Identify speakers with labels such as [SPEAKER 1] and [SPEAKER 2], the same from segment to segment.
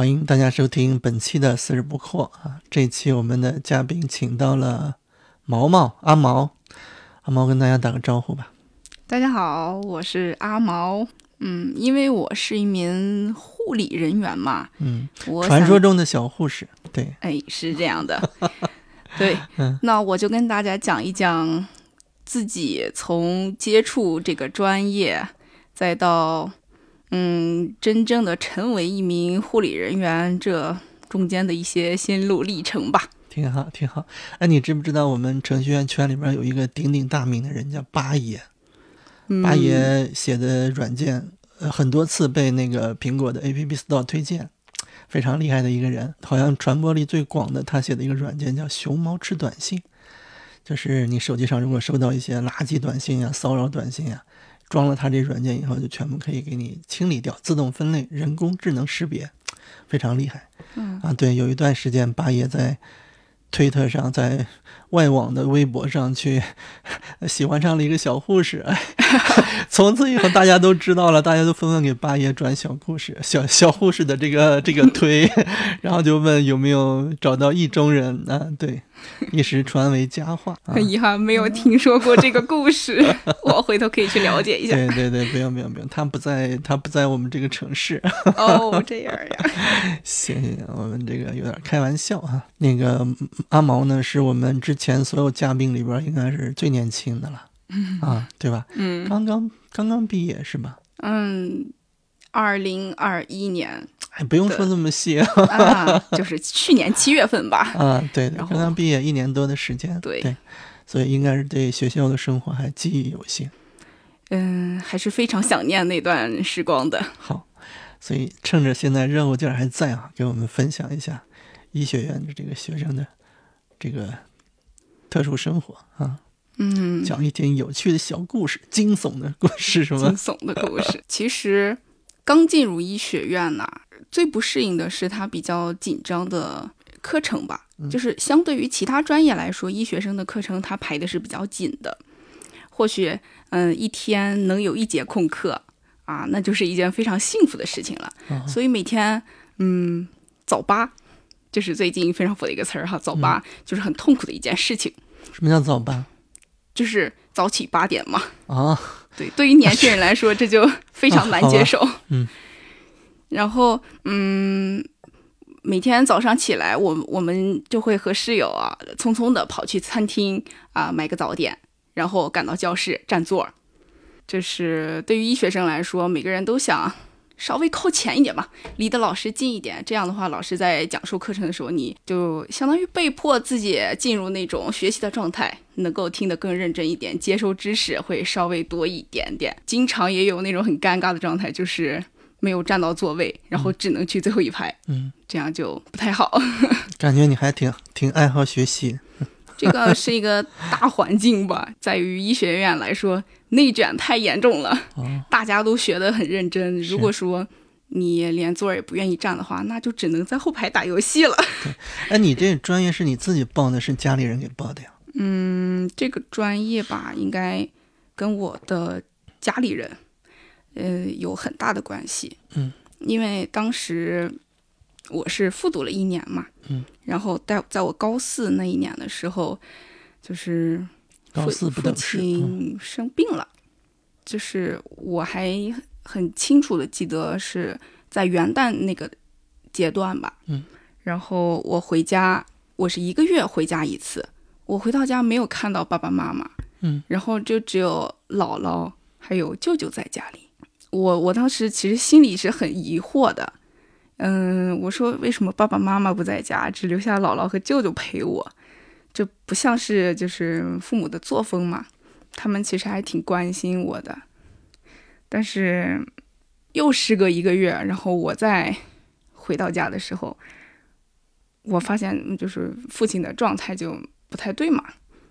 [SPEAKER 1] 欢迎大家收听本期的四十不惑啊！这期我们的嘉宾请到了毛毛阿毛，阿毛跟大家打个招呼吧。
[SPEAKER 2] 大家好，我是阿毛。嗯，因为我是一名护理人员嘛，
[SPEAKER 1] 嗯，
[SPEAKER 2] 我
[SPEAKER 1] 传说，中的小护士，对，
[SPEAKER 2] 哎，是这样的。对，
[SPEAKER 1] 嗯
[SPEAKER 2] 那我就跟大家讲一讲自己从接触这个专业，再到嗯真正的成为一名护理人员这中间的一些心路历程吧。
[SPEAKER 1] 挺好，挺好。哎，你知不知道我们程序员圈里边有一个鼎鼎大名的人叫八爷？
[SPEAKER 2] 嗯、
[SPEAKER 1] 八爷写的软件，呃，很多次被那个苹果的 App Store 推荐，非常厉害的一个人。好像传播力最广的，他写的一个软件叫“熊猫吃短信”，就是你手机上如果收到一些垃圾短信啊、骚扰短信啊，装了它这软件以后，就全部可以给你清理掉，自动分类，人工智能识别，非常厉害。
[SPEAKER 2] 嗯
[SPEAKER 1] 啊，对，有一段时间，八爷在推特上，在外网的微博上去喜欢上了一个小护士，哎，从此以后大家都知道了，大家都纷纷给八爷转小护士、小小护士的这个这个推，然后就问有没有找到意中人啊？对，一时传为佳话啊。
[SPEAKER 2] 很遗憾没有听说过这个故事，我回头可以去了解一下。
[SPEAKER 1] 对对对，不用不用不用，他不在，他不在我们这个城市。
[SPEAKER 2] 哦，这样呀。
[SPEAKER 1] 行行行，我们这个有点开玩笑啊。那个嗯阿毛呢，是我们之前所有嘉宾里边应该是最年轻的了，啊，对吧？
[SPEAKER 2] 嗯
[SPEAKER 1] 刚刚刚刚毕业是吧？
[SPEAKER 2] 嗯，二零二一年
[SPEAKER 1] 哎，不用说这么细啊。
[SPEAKER 2] 啊，就是去年七月份吧。
[SPEAKER 1] 啊，对刚刚毕业一年多的时间，
[SPEAKER 2] 对
[SPEAKER 1] 对，所以应该是对学校的生活还记忆犹新。
[SPEAKER 2] 嗯，还是非常想念那段时光的。
[SPEAKER 1] 好，所以趁着现在热乎劲儿还在啊，给我们分享一下医学院的这个学生的这个特殊生活啊。
[SPEAKER 2] 嗯，
[SPEAKER 1] 讲一点有趣的小故事，惊悚的故事是
[SPEAKER 2] 惊？悚的故事。其实刚进入医学院呐、最不适应的是它比较紧张的课程吧。就是相对于其他专业来说，医学生的课程它排的是比较紧的。或许，嗯，一天能有一节空课啊，那就是一件非常幸福的事情了。
[SPEAKER 1] 啊
[SPEAKER 2] 所以每天，嗯，早八，就是最近非常火的一个词儿哈，早八、就是很痛苦的一件事情，
[SPEAKER 1] 什么叫早八
[SPEAKER 2] 就是早起八点嘛。
[SPEAKER 1] 啊？
[SPEAKER 2] 对，对于年轻人来说，这就非常难接受。
[SPEAKER 1] 嗯，
[SPEAKER 2] 然后嗯，每天早上起来，我我们就会和室友啊，匆匆的跑去餐厅啊买个早点，然后赶到教室占座。这是对于医学生来说，每个人都想稍微靠前一点吧，离得老师近一点。这样的话，老师在讲授课程的时候，你就相当于被迫自己进入那种学习的状态，能够听得更认真一点，接收知识会稍微多一点点。经常也有那种很尴尬的状态，就是没有占到座位，然后只能去最后一排，
[SPEAKER 1] 嗯，
[SPEAKER 2] 这样就不太好。
[SPEAKER 1] 感觉你还挺挺爱好学习。
[SPEAKER 2] 这个是一个大环境吧，在于医学院来说，内卷太严重了，
[SPEAKER 1] 哦，
[SPEAKER 2] 大家都学得很认真。如果说你连座儿也不愿意占的话，那就只能在后排打游戏了。
[SPEAKER 1] 哎，你这专业是你自己报的，是家里人给报的呀？
[SPEAKER 2] 嗯，这个专业吧，应该跟我的家里人，呃，有很大的关系。
[SPEAKER 1] 嗯，
[SPEAKER 2] 因为当时我是复读了一年嘛，
[SPEAKER 1] 嗯，
[SPEAKER 2] 然后在在我高四那一年的时候，就是
[SPEAKER 1] 高
[SPEAKER 2] 父亲生病了，就是我还很清楚的记得是在元旦那个阶段吧，
[SPEAKER 1] 嗯，
[SPEAKER 2] 然后我回家，我是一个月回家一次，我回到家没有看到爸爸妈妈，
[SPEAKER 1] 嗯，
[SPEAKER 2] 然后就只有姥姥还有舅舅在家里，我我当时其实心里是很疑惑的。嗯，我说为什么爸爸妈妈不在家，只留下姥姥和舅舅陪我？这不像是就是父母的作风嘛。他们其实还挺关心我的，但是又时隔一个月，然后我再回到家的时候，我发现就是父亲的状态就不太对嘛，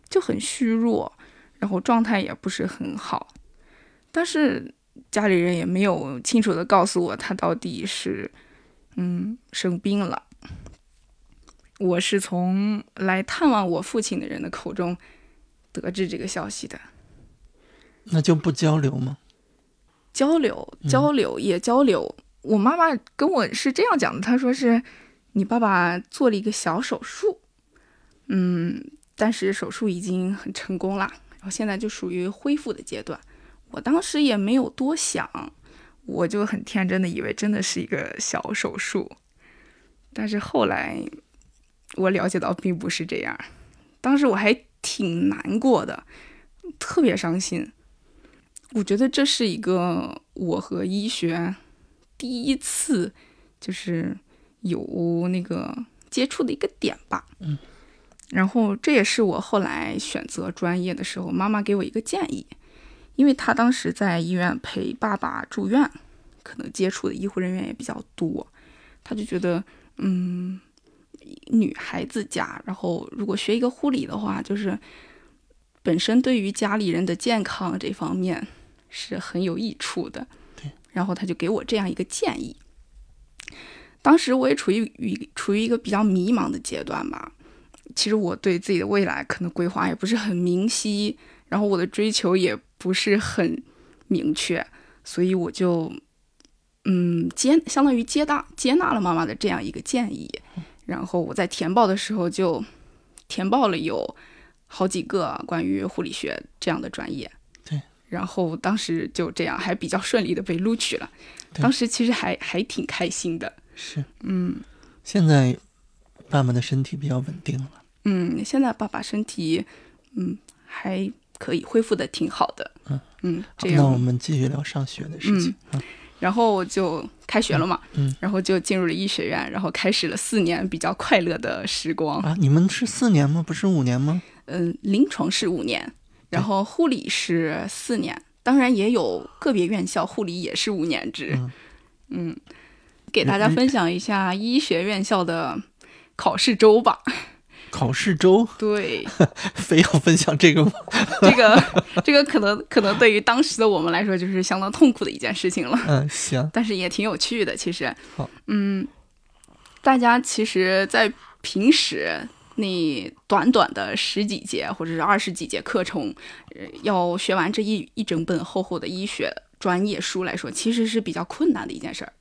[SPEAKER 2] 就很虚弱，然后状态也不是很好，但是家里人也没有清楚的告诉我他到底是嗯生病了。我是从来探望我父亲的人的口中得知这个消息的。
[SPEAKER 1] 那就不交流吗？
[SPEAKER 2] 交流交流也交流，我妈妈跟我是这样讲的，她说是你爸爸做了一个小手术，嗯，但是手术已经很成功了，然后现在就属于恢复的阶段。我当时也没有多想，我就很天真的以为真的是一个小手术，但是后来我了解到并不是这样，当时我还挺难过的，特别伤心。我觉得这是一个我和医学第一次就是有那个接触的一个点吧。
[SPEAKER 1] 嗯，
[SPEAKER 2] 然后这也是我后来选择专业的时候，妈妈给我一个建议，因为他当时在医院陪爸爸住院，可能接触的医护人员也比较多，他就觉得，嗯，女孩子家，然后如果学一个护理的话，就是本身对于家里人的健康这方面。是很有益处的，
[SPEAKER 1] 对。
[SPEAKER 2] 然后他就给我这样一个建议。当时我也处于于处于一个比较迷茫的阶段吧。其实我对自己的未来可能规划也不是很明晰，然后我的追求也不是很明确，所以我就嗯接相当于接纳接纳了妈妈的这样一个建议。然后我在填报的时候就填报了有好几个关于护理学这样的专业。对然后当时就这样，还比较顺利的被录取了。当时其实还还挺开心的。
[SPEAKER 1] 是，
[SPEAKER 2] 嗯。
[SPEAKER 1] 现在爸爸的身体比较稳定了。
[SPEAKER 2] 嗯，现在爸爸身体，嗯，还可以恢复的挺好的。
[SPEAKER 1] 嗯
[SPEAKER 2] 嗯。
[SPEAKER 1] 那我们继续聊上学的事情。
[SPEAKER 2] 嗯。然后就开学了嘛。
[SPEAKER 1] 嗯。
[SPEAKER 2] 然后就进入了医学院，然后开始了四年比较快乐的时光。
[SPEAKER 1] 啊，你们是四年吗？不是五年吗？
[SPEAKER 2] 嗯，临床是五年。然后护理是四年，当然也有个别院校护理也是五年制。嗯，给大家分享一下医学院校的考试周吧。
[SPEAKER 1] 考试周？
[SPEAKER 2] 对。
[SPEAKER 1] 非要分享这个吗？
[SPEAKER 2] 这个这个可能可能对于当时的我们来说就是相当痛苦的一件事情了。
[SPEAKER 1] 嗯，行。
[SPEAKER 2] 但是也挺有趣的，其实。
[SPEAKER 1] 好。
[SPEAKER 2] 嗯，大家其实，在平时。你短短的十几节或者是二十几节课程，呃，要学完这一一整本厚厚的医学专业书来说，其实是比较困难的一件事儿。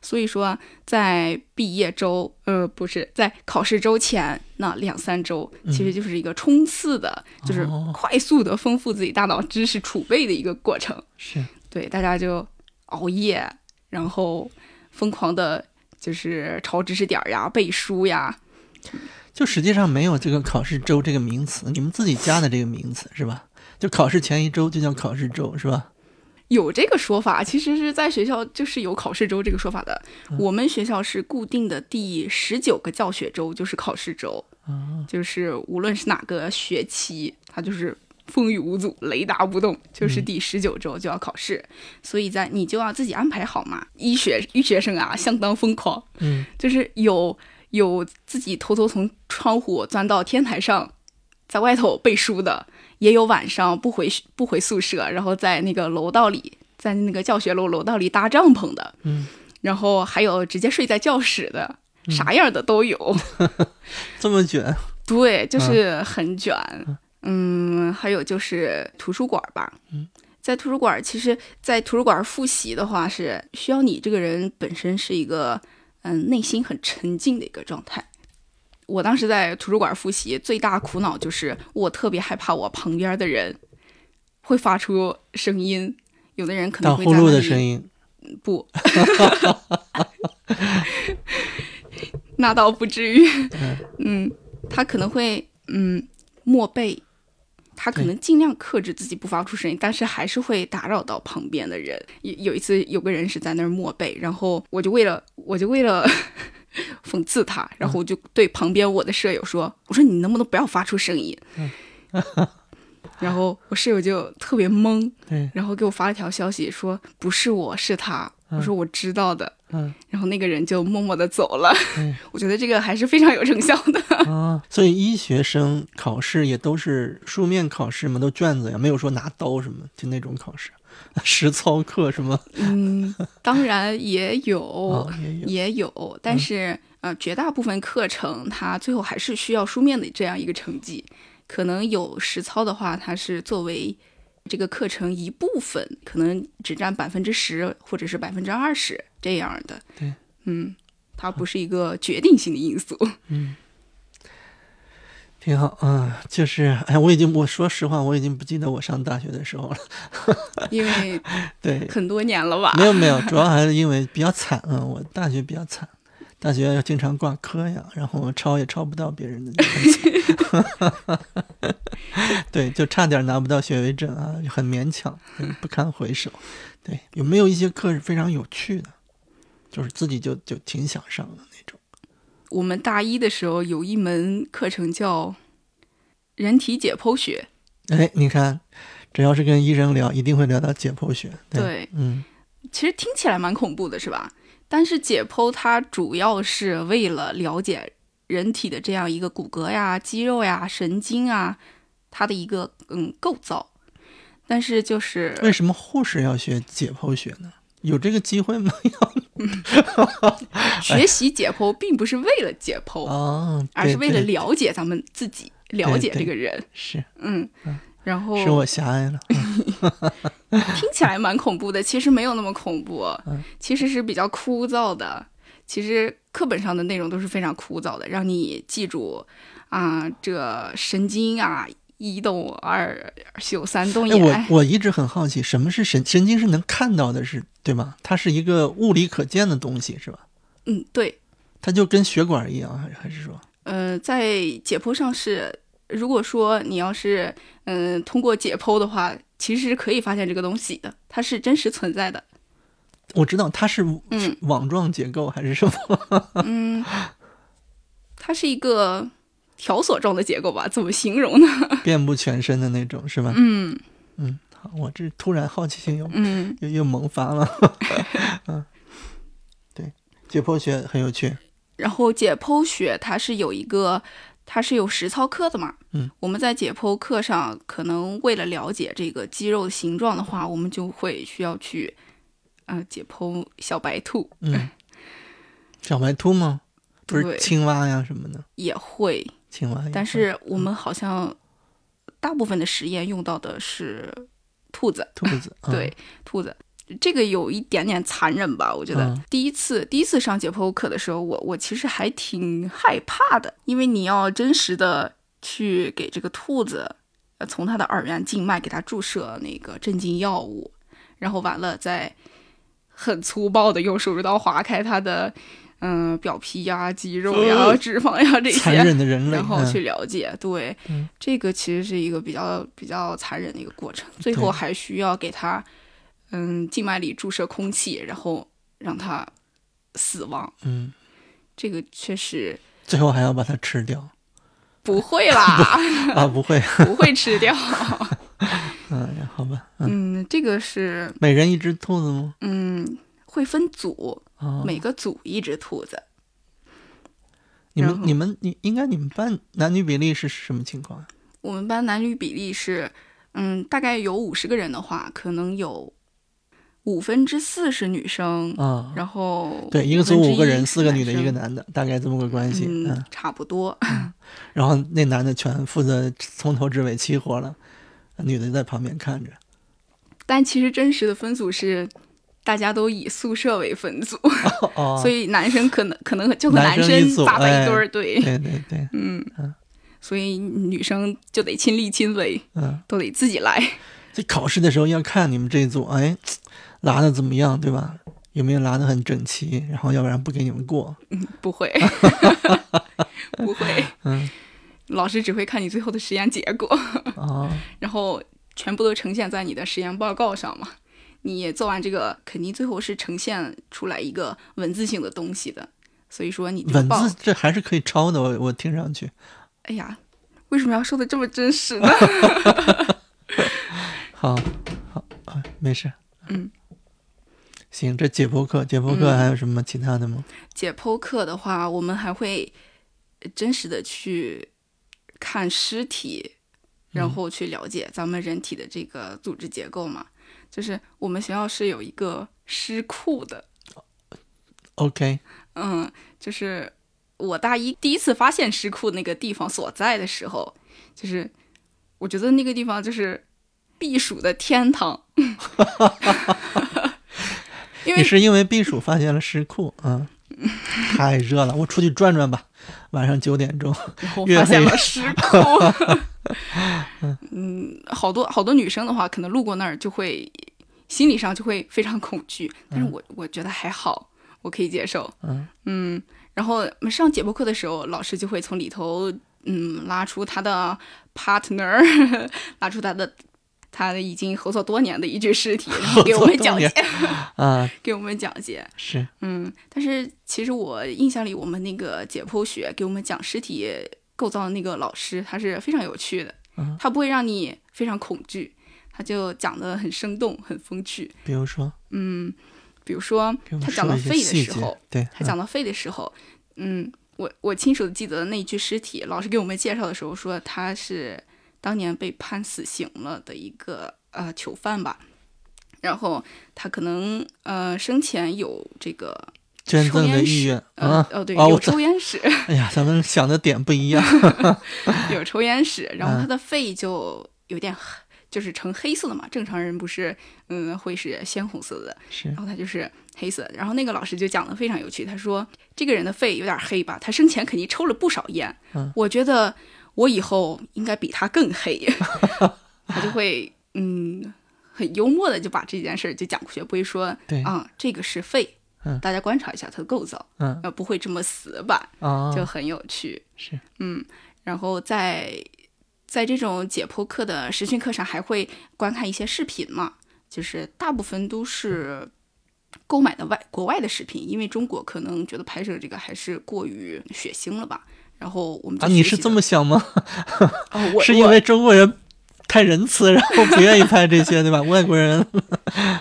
[SPEAKER 2] 所以说，在毕业周，呃，不是在考试周前那两三周，其实就是一个冲刺的，就是快速的丰富自己大脑知识储备的一个过程。
[SPEAKER 1] 是
[SPEAKER 2] 对，大家就熬夜，然后疯狂的，就是抄知识点呀、背书呀。
[SPEAKER 1] 就实际上没有这个考试周这个名词，你们自己加的这个名词是吧？就考试前一周就叫考试周是吧？
[SPEAKER 2] 有这个说法，其实是在学校就是有考试周这个说法的。我们学校是固定的第十九个教学周就是考试周，就是无论是哪个学期，它就是风雨无阻、雷打不动，就是第十九周就要考试，所以在你就要自己安排好嘛。医学医学生啊，相当疯狂，
[SPEAKER 1] 嗯，
[SPEAKER 2] 就是有。有自己偷偷从窗户钻到天台上，在外头背书的，也有晚上不回不回宿舍，然后在那个楼道里，在那个教学楼楼道里搭帐篷的，
[SPEAKER 1] 嗯，
[SPEAKER 2] 然后还有直接睡在教室的，啥样的都有。
[SPEAKER 1] 这么卷？
[SPEAKER 2] 对，就是很卷。嗯，还有就是图书馆吧。
[SPEAKER 1] 嗯，
[SPEAKER 2] 在图书馆，其实，在图书馆复习的话，是需要你这个人本身是一个。嗯，内心很沉静的一个状态。我当时在图书馆复习，最大苦恼就是我特别害怕我旁边的人会发出声音，有的人可能会
[SPEAKER 1] 打呼噜的声音。
[SPEAKER 2] 不，那倒不至于。嗯，他可能会嗯默背。他可能尽量克制自己不发出声音，但是还是会打扰到旁边的人。有有一次，有个人是在那儿默背，然后我就为了我就为了 讽刺他，然后我就对旁边我的舍友说：“我说你能不能不要发出声音？” 然后我室友就特别懵，然后给我发了条消息说：“不是我，是他。”我说：“我知道的。”
[SPEAKER 1] 嗯，
[SPEAKER 2] 然后那个人就默默的走了。嗯，我觉得这个还是非常有成效的
[SPEAKER 1] 啊。所以医学生考试也都是书面考试嘛，都卷子呀，没有说拿刀什么，就那种考试，实操课是吗？
[SPEAKER 2] 嗯，当然也
[SPEAKER 1] 有，
[SPEAKER 2] 也有，但是呃，绝大部分课程它最后还是需要书面的这样一个成绩。可能有实操的话，它是作为这个课程一部分可能只占百分之十或者是百分之二十这样的。
[SPEAKER 1] 对，
[SPEAKER 2] 嗯，它不是一个决定性的因素。
[SPEAKER 1] 嗯，挺好嗯，就是哎，我已经我说实话，我已经不记得我上大学的时候了，
[SPEAKER 2] 因为
[SPEAKER 1] 对，
[SPEAKER 2] 很多年了吧？
[SPEAKER 1] 没有没有，主要还是因为比较惨啊，我大学比较惨，大学要经常挂科呀，然后抄也抄不到别人的东西，对，就差点拿不到学位证啊，很勉强，嗯不堪回首。对，有没有一些课是非常有趣的，就是自己就就挺想上的？
[SPEAKER 2] 我们大一的时候有一门课程叫人体解剖学，
[SPEAKER 1] 哎，你看，只要是跟医生聊，一定会聊到解剖学。对，
[SPEAKER 2] 对，
[SPEAKER 1] 嗯
[SPEAKER 2] 其实听起来蛮恐怖的，是吧？但是解剖它主要是为了了解人体的这样一个骨骼呀、肌肉呀、神经啊，它的一个嗯构造。但是就是
[SPEAKER 1] 为什么护士要学解剖学呢？有这个机会吗？
[SPEAKER 2] 学习解剖并不是为了解剖，
[SPEAKER 1] 哦，
[SPEAKER 2] 而是为了了解咱们自己，了解这个人。
[SPEAKER 1] 是
[SPEAKER 2] 嗯，然后
[SPEAKER 1] 是我狭隘了。
[SPEAKER 2] 听起来蛮恐怖的，其实没有那么恐怖，
[SPEAKER 1] 嗯
[SPEAKER 2] 其实是比较枯燥的。其实课本上的内容都是非常枯燥的，让你记住啊，这神经啊，一动二休三动
[SPEAKER 1] 哎，我。我一直很好奇，什么是神神经是能看到的是，对吗？它是一个物理可见的东西，是吧？
[SPEAKER 2] 嗯，对，
[SPEAKER 1] 它就跟血管一样，还还是说，
[SPEAKER 2] 呃，在解剖上是，如果说你要是嗯、通过解剖的话，其实是可以发现这个东西的，它是真实存在的。
[SPEAKER 1] 我知道它是
[SPEAKER 2] 嗯
[SPEAKER 1] 网状结构还是什么？
[SPEAKER 2] 嗯，它是一个条索状的结构吧？怎么形容呢？
[SPEAKER 1] 遍布全身的那种，是吧？
[SPEAKER 2] 嗯
[SPEAKER 1] 嗯，好，我这突然好奇心又
[SPEAKER 2] 嗯，
[SPEAKER 1] 又又萌发了。嗯，对，解剖学很有趣。
[SPEAKER 2] 然后解剖学它是有一个，它是有实操课的嘛。
[SPEAKER 1] 嗯，
[SPEAKER 2] 我们在解剖课上，可能为了了解这个肌肉形状的话，我们就会需要去，呃，解剖小白兔，
[SPEAKER 1] 嗯，小白兔吗？不是青蛙呀什么的，
[SPEAKER 2] 也会，
[SPEAKER 1] 青蛙。
[SPEAKER 2] 但是我们好像大部分的实验用到的是兔子，
[SPEAKER 1] 兔子，嗯
[SPEAKER 2] 对，兔子。这个有一点点残忍吧？我觉得、
[SPEAKER 1] 嗯
[SPEAKER 2] 第一次第一次上解剖课的时候，我我其实还挺害怕的，因为你要真实的去给这个兔子，呃，从它的耳源静脉给它注射那个镇静药物，然后完了再很粗暴的用手术刀划开它的嗯、表皮呀、肌肉呀、
[SPEAKER 1] 呃
[SPEAKER 2] 脂肪呀这
[SPEAKER 1] 残
[SPEAKER 2] 些，
[SPEAKER 1] 忍的人类，嗯
[SPEAKER 2] 然后去了解，对，
[SPEAKER 1] 嗯
[SPEAKER 2] 这个其实是一个比较比较残忍的一个过程，最后还需要给他，嗯，静脉里注射空气，然后让他死亡，
[SPEAKER 1] 嗯，
[SPEAKER 2] 这个确实
[SPEAKER 1] 最后还要把它吃掉
[SPEAKER 2] 不会啦，
[SPEAKER 1] 啊？不会，
[SPEAKER 2] 不会吃掉，
[SPEAKER 1] 嗯，好吧，嗯，
[SPEAKER 2] 嗯，这个是，
[SPEAKER 1] 每人一只兔子吗？
[SPEAKER 2] 嗯，会分组，
[SPEAKER 1] 啊，
[SPEAKER 2] 每个组一只兔子，
[SPEAKER 1] 你们你们你应该你们班男女比例是什么情况啊？
[SPEAKER 2] 我们班男女比例是，嗯，大概有五十个人的话，可能有五分之四是女生，
[SPEAKER 1] 啊，
[SPEAKER 2] 然后
[SPEAKER 1] 对，一个组五个人，四个女的，一个男的，大概这么个关系。
[SPEAKER 2] 嗯
[SPEAKER 1] 嗯，，
[SPEAKER 2] 差不多。
[SPEAKER 1] 然后那男的全负责从头至尾齐活了，女的在旁边看着。
[SPEAKER 2] 但其实真实的分组是，大家都以宿舍为分组，
[SPEAKER 1] 哦，
[SPEAKER 2] 所以男生可能可能就和
[SPEAKER 1] 男生
[SPEAKER 2] 搭在一对
[SPEAKER 1] 哎
[SPEAKER 2] 儿，对，
[SPEAKER 1] 对对对，
[SPEAKER 2] 嗯，所以女生就得亲力亲为，
[SPEAKER 1] 嗯，
[SPEAKER 2] 都得自己来。
[SPEAKER 1] 这考试的时候要看你们这一组，哎，拉的怎么样，对吧？有没有拉的很整齐？然后要不然不给你们过。
[SPEAKER 2] 嗯不会，不会，
[SPEAKER 1] 嗯，
[SPEAKER 2] 老师只会看你最后的实验结果，
[SPEAKER 1] 哦，
[SPEAKER 2] 然后全部都呈现在你的实验报告上嘛。你做完这个，肯定最后是呈现出来一个文字性的东西的。所以说你
[SPEAKER 1] 文字这还是可以抄的，我我听上去。
[SPEAKER 2] 哎呀，为什么要说的这么真实呢？
[SPEAKER 1] 好，好啊，没事。
[SPEAKER 2] 嗯，
[SPEAKER 1] 行，这解剖课，解剖课
[SPEAKER 2] 嗯
[SPEAKER 1] 还有什么其他的吗？
[SPEAKER 2] 解剖课的话，我们还会真实的去看尸体，然后去了解咱们人体的这个组织结构嘛。就是我们学校是有一个诗库的
[SPEAKER 1] ，OK，
[SPEAKER 2] 嗯，就是我大一第一次发现诗库那个地方所在的时候，就是我觉得那个地方就是避暑的天堂。因为
[SPEAKER 1] 你是因为避暑发现了诗库啊？太热了，我出去转转吧。晚上九点钟，
[SPEAKER 2] 发现了诗库。嗯，好多好多女生的话，可能路过那儿就会心理上就会非常恐惧，但是我我觉得还好，我可以接受。
[SPEAKER 1] 嗯
[SPEAKER 2] 然后上解剖课的时候，老师就会从里头嗯拉出他的 partner，拉出他的他已经合作多年的一具尸体，然 后给我们讲解，
[SPEAKER 1] 啊，
[SPEAKER 2] 给我们讲解。
[SPEAKER 1] 是。
[SPEAKER 2] 嗯，但是其实我印象里，我们那个解剖学给我们讲尸体构造的那个老师，他是非常有趣的，
[SPEAKER 1] 嗯。
[SPEAKER 2] 他不会让你非常恐惧，他就讲的很生动、很风趣。
[SPEAKER 1] 比如说，
[SPEAKER 2] 嗯，比如说他讲到肺的时候，，
[SPEAKER 1] 对，
[SPEAKER 2] 他讲到肺的时候，嗯，我我清楚的记得那一具尸体，老师给我们介绍的时候说他是当年被判死刑了的一个呃囚犯吧，然后他可能呃生前有这个
[SPEAKER 1] 捐赠的
[SPEAKER 2] 抽烟史
[SPEAKER 1] 意愿
[SPEAKER 2] 呃
[SPEAKER 1] 啊，
[SPEAKER 2] 哦对有抽烟史，
[SPEAKER 1] 哎呀，咱们想的点不一样，
[SPEAKER 2] 有抽烟史，然后
[SPEAKER 1] 嗯
[SPEAKER 2] 他的肺就有点黑就是呈黑色的嘛，正常人不是嗯会是鲜红色的，
[SPEAKER 1] 是
[SPEAKER 2] 然后他就是黑色。然后那个老师就讲的非常有趣，他说这个人的肺有点黑吧，他生前肯定抽了不少烟。
[SPEAKER 1] 嗯
[SPEAKER 2] 我觉得我以后应该比他更黑。他就会嗯很幽默的就把这件事儿就讲过去，不会说
[SPEAKER 1] 对
[SPEAKER 2] 啊这个是肺，
[SPEAKER 1] 嗯
[SPEAKER 2] 大家观察一下它的构造，
[SPEAKER 1] 嗯
[SPEAKER 2] 呃不会这么死板，
[SPEAKER 1] 啊，
[SPEAKER 2] 就很有趣。
[SPEAKER 1] 是
[SPEAKER 2] 嗯，然后在在这种解剖课的实训课上，还会观看一些视频嘛，就是大部分都是购买的外国外的视频，因为中国可能觉得拍摄这个还是过于血腥了吧。然后我们
[SPEAKER 1] 你是这么想吗？是因为中国人太仁慈，然后不愿意拍这些，对吧？外国人，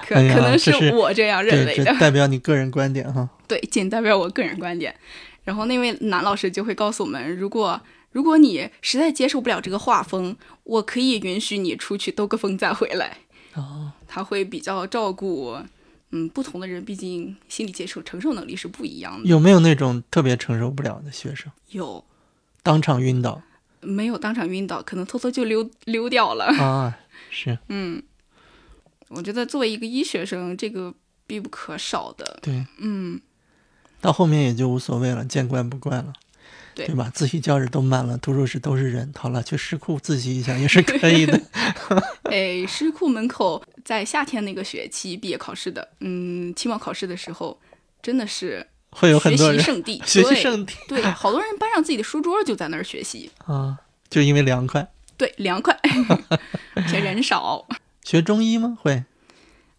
[SPEAKER 2] 可、
[SPEAKER 1] 哎
[SPEAKER 2] 可能
[SPEAKER 1] 是
[SPEAKER 2] 我这样认为的，
[SPEAKER 1] 代表你个人观点哈。
[SPEAKER 2] 对，仅代表我个人观点。然后那位男老师就会告诉我们，如果如果你实在接受不了这个画风，我可以允许你出去兜个风再回来。
[SPEAKER 1] 哦，
[SPEAKER 2] 他会比较照顾，嗯，不同的人，毕竟心理接受承受能力是不一样的。
[SPEAKER 1] 有没有那种特别承受不了的学生，
[SPEAKER 2] 有
[SPEAKER 1] 当场晕倒
[SPEAKER 2] 没有当场晕倒，可能偷偷就溜溜掉了。
[SPEAKER 1] 啊？是
[SPEAKER 2] 嗯，我觉得作为一个医学生，这个必不可少的。
[SPEAKER 1] 对，
[SPEAKER 2] 嗯，
[SPEAKER 1] 到后面也就无所谓了，见怪不怪了。
[SPEAKER 2] 对
[SPEAKER 1] 对吧？自习教室都满了，图书室都是人。好了，去诗库自习一下也是可以的。
[SPEAKER 2] 哎，诗库门口在夏天那个学期毕业考试的，嗯，期末考试的时候，真的是
[SPEAKER 1] 会有很多人
[SPEAKER 2] 学习圣地，
[SPEAKER 1] 学习
[SPEAKER 2] 对
[SPEAKER 1] 圣地
[SPEAKER 2] 对，好多人搬上自己的书桌就在那儿学习。
[SPEAKER 1] 啊，就因为凉快。
[SPEAKER 2] 对，凉快，而且人少。
[SPEAKER 1] 学中医吗？会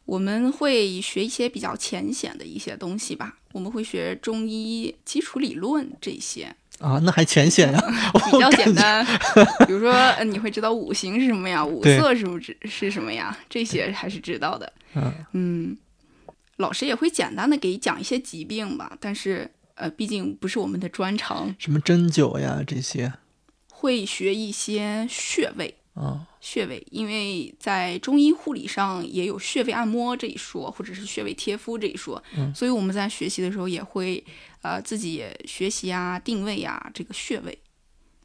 [SPEAKER 2] 我们会学一些比较浅显的一些东西吧，我们会学中医基础理论这些，
[SPEAKER 1] 啊，那还浅显呀、
[SPEAKER 2] 比较简单。比如说，呃，你会知道五行是什么呀，五色是不是是什么呀？这些还是知道的。
[SPEAKER 1] 嗯
[SPEAKER 2] 嗯，老师也会简单的给讲一些疾病吧，但是呃，毕竟不是我们的专长，
[SPEAKER 1] 什么针灸呀这些
[SPEAKER 2] 会学一些穴位。
[SPEAKER 1] 啊，
[SPEAKER 2] 穴位，因为在中医护理上也有穴位按摩这一说，或者是穴位贴敷这一说，
[SPEAKER 1] 嗯
[SPEAKER 2] 所以我们在学习的时候也会呃自己学习啊、定位啊这个穴位，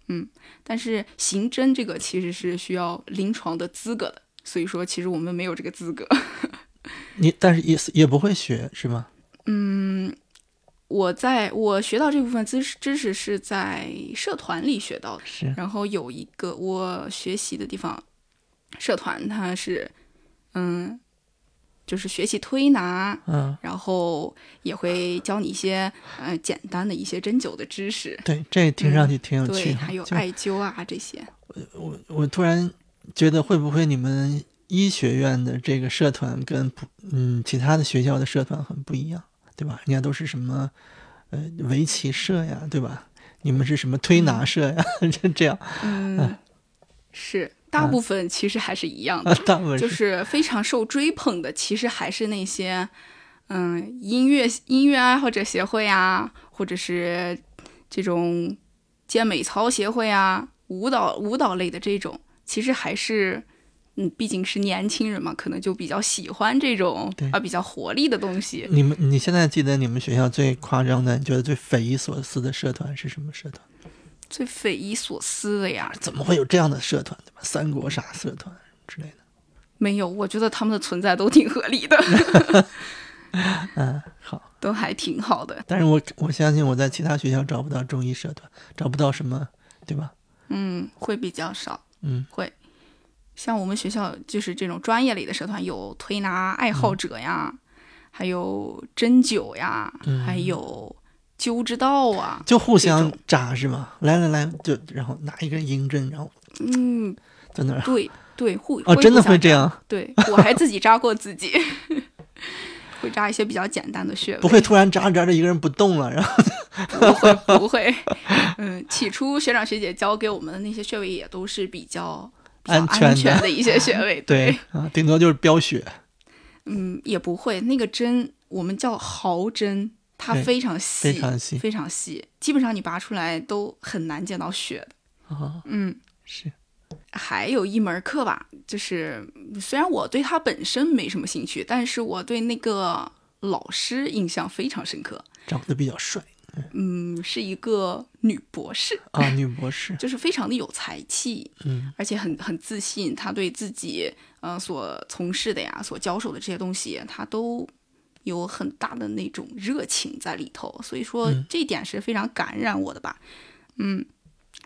[SPEAKER 2] 嗯，但是行针这个其实是需要临床的资格的，所以说其实我们没有这个资格。
[SPEAKER 1] 你但是也也不会学是吗？
[SPEAKER 2] 嗯，我在我学到这部分知识知识是在社团里学到的。
[SPEAKER 1] 是
[SPEAKER 2] 然后有一个我学习的地方，社团它是，嗯，就是学习推拿，
[SPEAKER 1] 嗯，
[SPEAKER 2] 然后也会教你一些呃简单的一些针灸的知识，
[SPEAKER 1] 对，这听上去挺有趣
[SPEAKER 2] 对，
[SPEAKER 1] 的。
[SPEAKER 2] 还有艾灸啊这些。
[SPEAKER 1] 我我突然觉得，会不会你们医学院的这个社团跟普嗯其他的学校的社团很不一样，对吧？人家都是什么呃围棋社呀，对吧？你们是什么推拿社呀？这这样，
[SPEAKER 2] 嗯，是大部分其实还是一样的
[SPEAKER 1] 啊，，大部分
[SPEAKER 2] 就是是非常受追捧的，其实还是那些，嗯，音乐音乐爱好者协会啊，或者是这种健美操协会啊，舞蹈舞蹈类的这种，其实还是，嗯，毕竟是年轻人嘛，可能就比较喜欢这种
[SPEAKER 1] 对
[SPEAKER 2] 啊比较活力的东西。
[SPEAKER 1] 你们你现在记得你们学校最夸张的，你觉得最匪夷所思的社团是什么社团？
[SPEAKER 2] 最匪夷所思的呀，
[SPEAKER 1] 怎么会有这样的社团，对吧？三国杀社团之类的。
[SPEAKER 2] 没有，我觉得他们的存在都挺合理的，
[SPEAKER 1] 嗯，好。
[SPEAKER 2] 都还挺好的。
[SPEAKER 1] 但是我我相信我在其他学校找不到中医社团，找不到什么，对吧？
[SPEAKER 2] 嗯，会比较少。
[SPEAKER 1] 嗯，
[SPEAKER 2] 会。像我们学校就是这种专业类的社团，有推拿爱好者呀，还有针灸呀，
[SPEAKER 1] 嗯
[SPEAKER 2] 还有灸之道啊。
[SPEAKER 1] 就互相扎是吗？来来来，就然后拿一根银针，然后
[SPEAKER 2] 嗯，
[SPEAKER 1] 在那儿。
[SPEAKER 2] 对对，互
[SPEAKER 1] 哦，真的。会这样？
[SPEAKER 2] 对我还自己扎过自己，会扎一些比较简单的穴位。
[SPEAKER 1] 不会突然扎着扎着一个人不动了，然后
[SPEAKER 2] 不会不会，嗯，起初学长学姐教给我们的那些穴位也都是比较比较
[SPEAKER 1] 安全的
[SPEAKER 2] 安全的一些穴位，
[SPEAKER 1] 对啊，顶多就是飙血。
[SPEAKER 2] 嗯，也不会。那个针我们叫毫针，它非常细，
[SPEAKER 1] 非常细
[SPEAKER 2] 非常细，基本上你拔出来都很难见到血的。
[SPEAKER 1] 啊，
[SPEAKER 2] 嗯，
[SPEAKER 1] 是
[SPEAKER 2] 还有一门课吧，就是虽然我对它本身没什么兴趣，但是我对那个老师印象非常深刻。
[SPEAKER 1] 长得比较帅
[SPEAKER 2] 嗯，是一个女博士，
[SPEAKER 1] 啊，女博士。
[SPEAKER 2] 就是非常的有才气，
[SPEAKER 1] 嗯，
[SPEAKER 2] 而且很很自信，她对自己呃所从事的呀、所教授的这些东西，她都有很大的那种热情在里头，所以说
[SPEAKER 1] 嗯
[SPEAKER 2] 这一点是非常感染我的吧。嗯，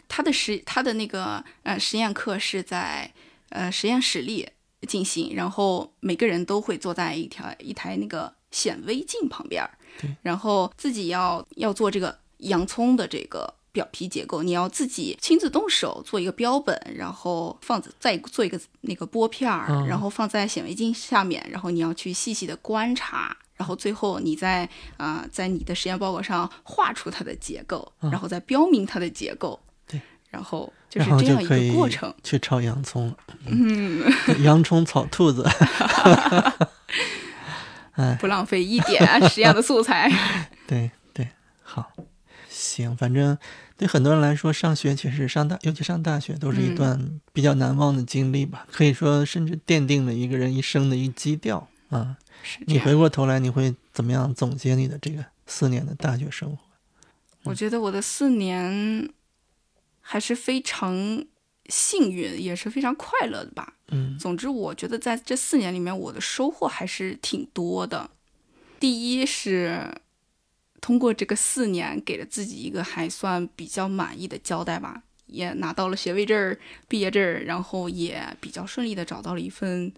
[SPEAKER 2] 他的实他的那个呃实验课是在呃实验室里进行，然后每个人都会坐在一条一台那个显微镜旁边然后自己要要做这个洋葱的这个表皮结构，你要自己亲自动手做一个标本，然后放在再做一个那个拨片儿，
[SPEAKER 1] 嗯
[SPEAKER 2] 然后放在显微镜下面，然后你要去细细的观察。然后最后你在啊、在你的实验报告上画出它的结构，
[SPEAKER 1] 嗯
[SPEAKER 2] 然后再标明它的结构，
[SPEAKER 1] 对，
[SPEAKER 2] 然后就是这样一个过程。
[SPEAKER 1] 去炒洋葱。嗯，洋葱炒兔子。
[SPEAKER 2] 不浪费一点实验的素材。
[SPEAKER 1] 对对，好，行，反正对很多人来说，上学其实上大，尤其上大学，都是一
[SPEAKER 2] 嗯
[SPEAKER 1] 段比较难忘的经历吧。可以说，甚至奠定了一个人一生的一基调啊。你回过头来，你会怎么样总结你的这个四年的大学生活？
[SPEAKER 2] 我觉得我的四年还是非常幸运，也是非常快乐的吧。
[SPEAKER 1] 嗯
[SPEAKER 2] 总之，我觉得在这四年里面，我的收获还是挺多的。第一是通过这个四年，给了自己一个还算比较满意的交代吧，也拿到了学位证儿、毕业证儿，然后也比较顺利的找到了一份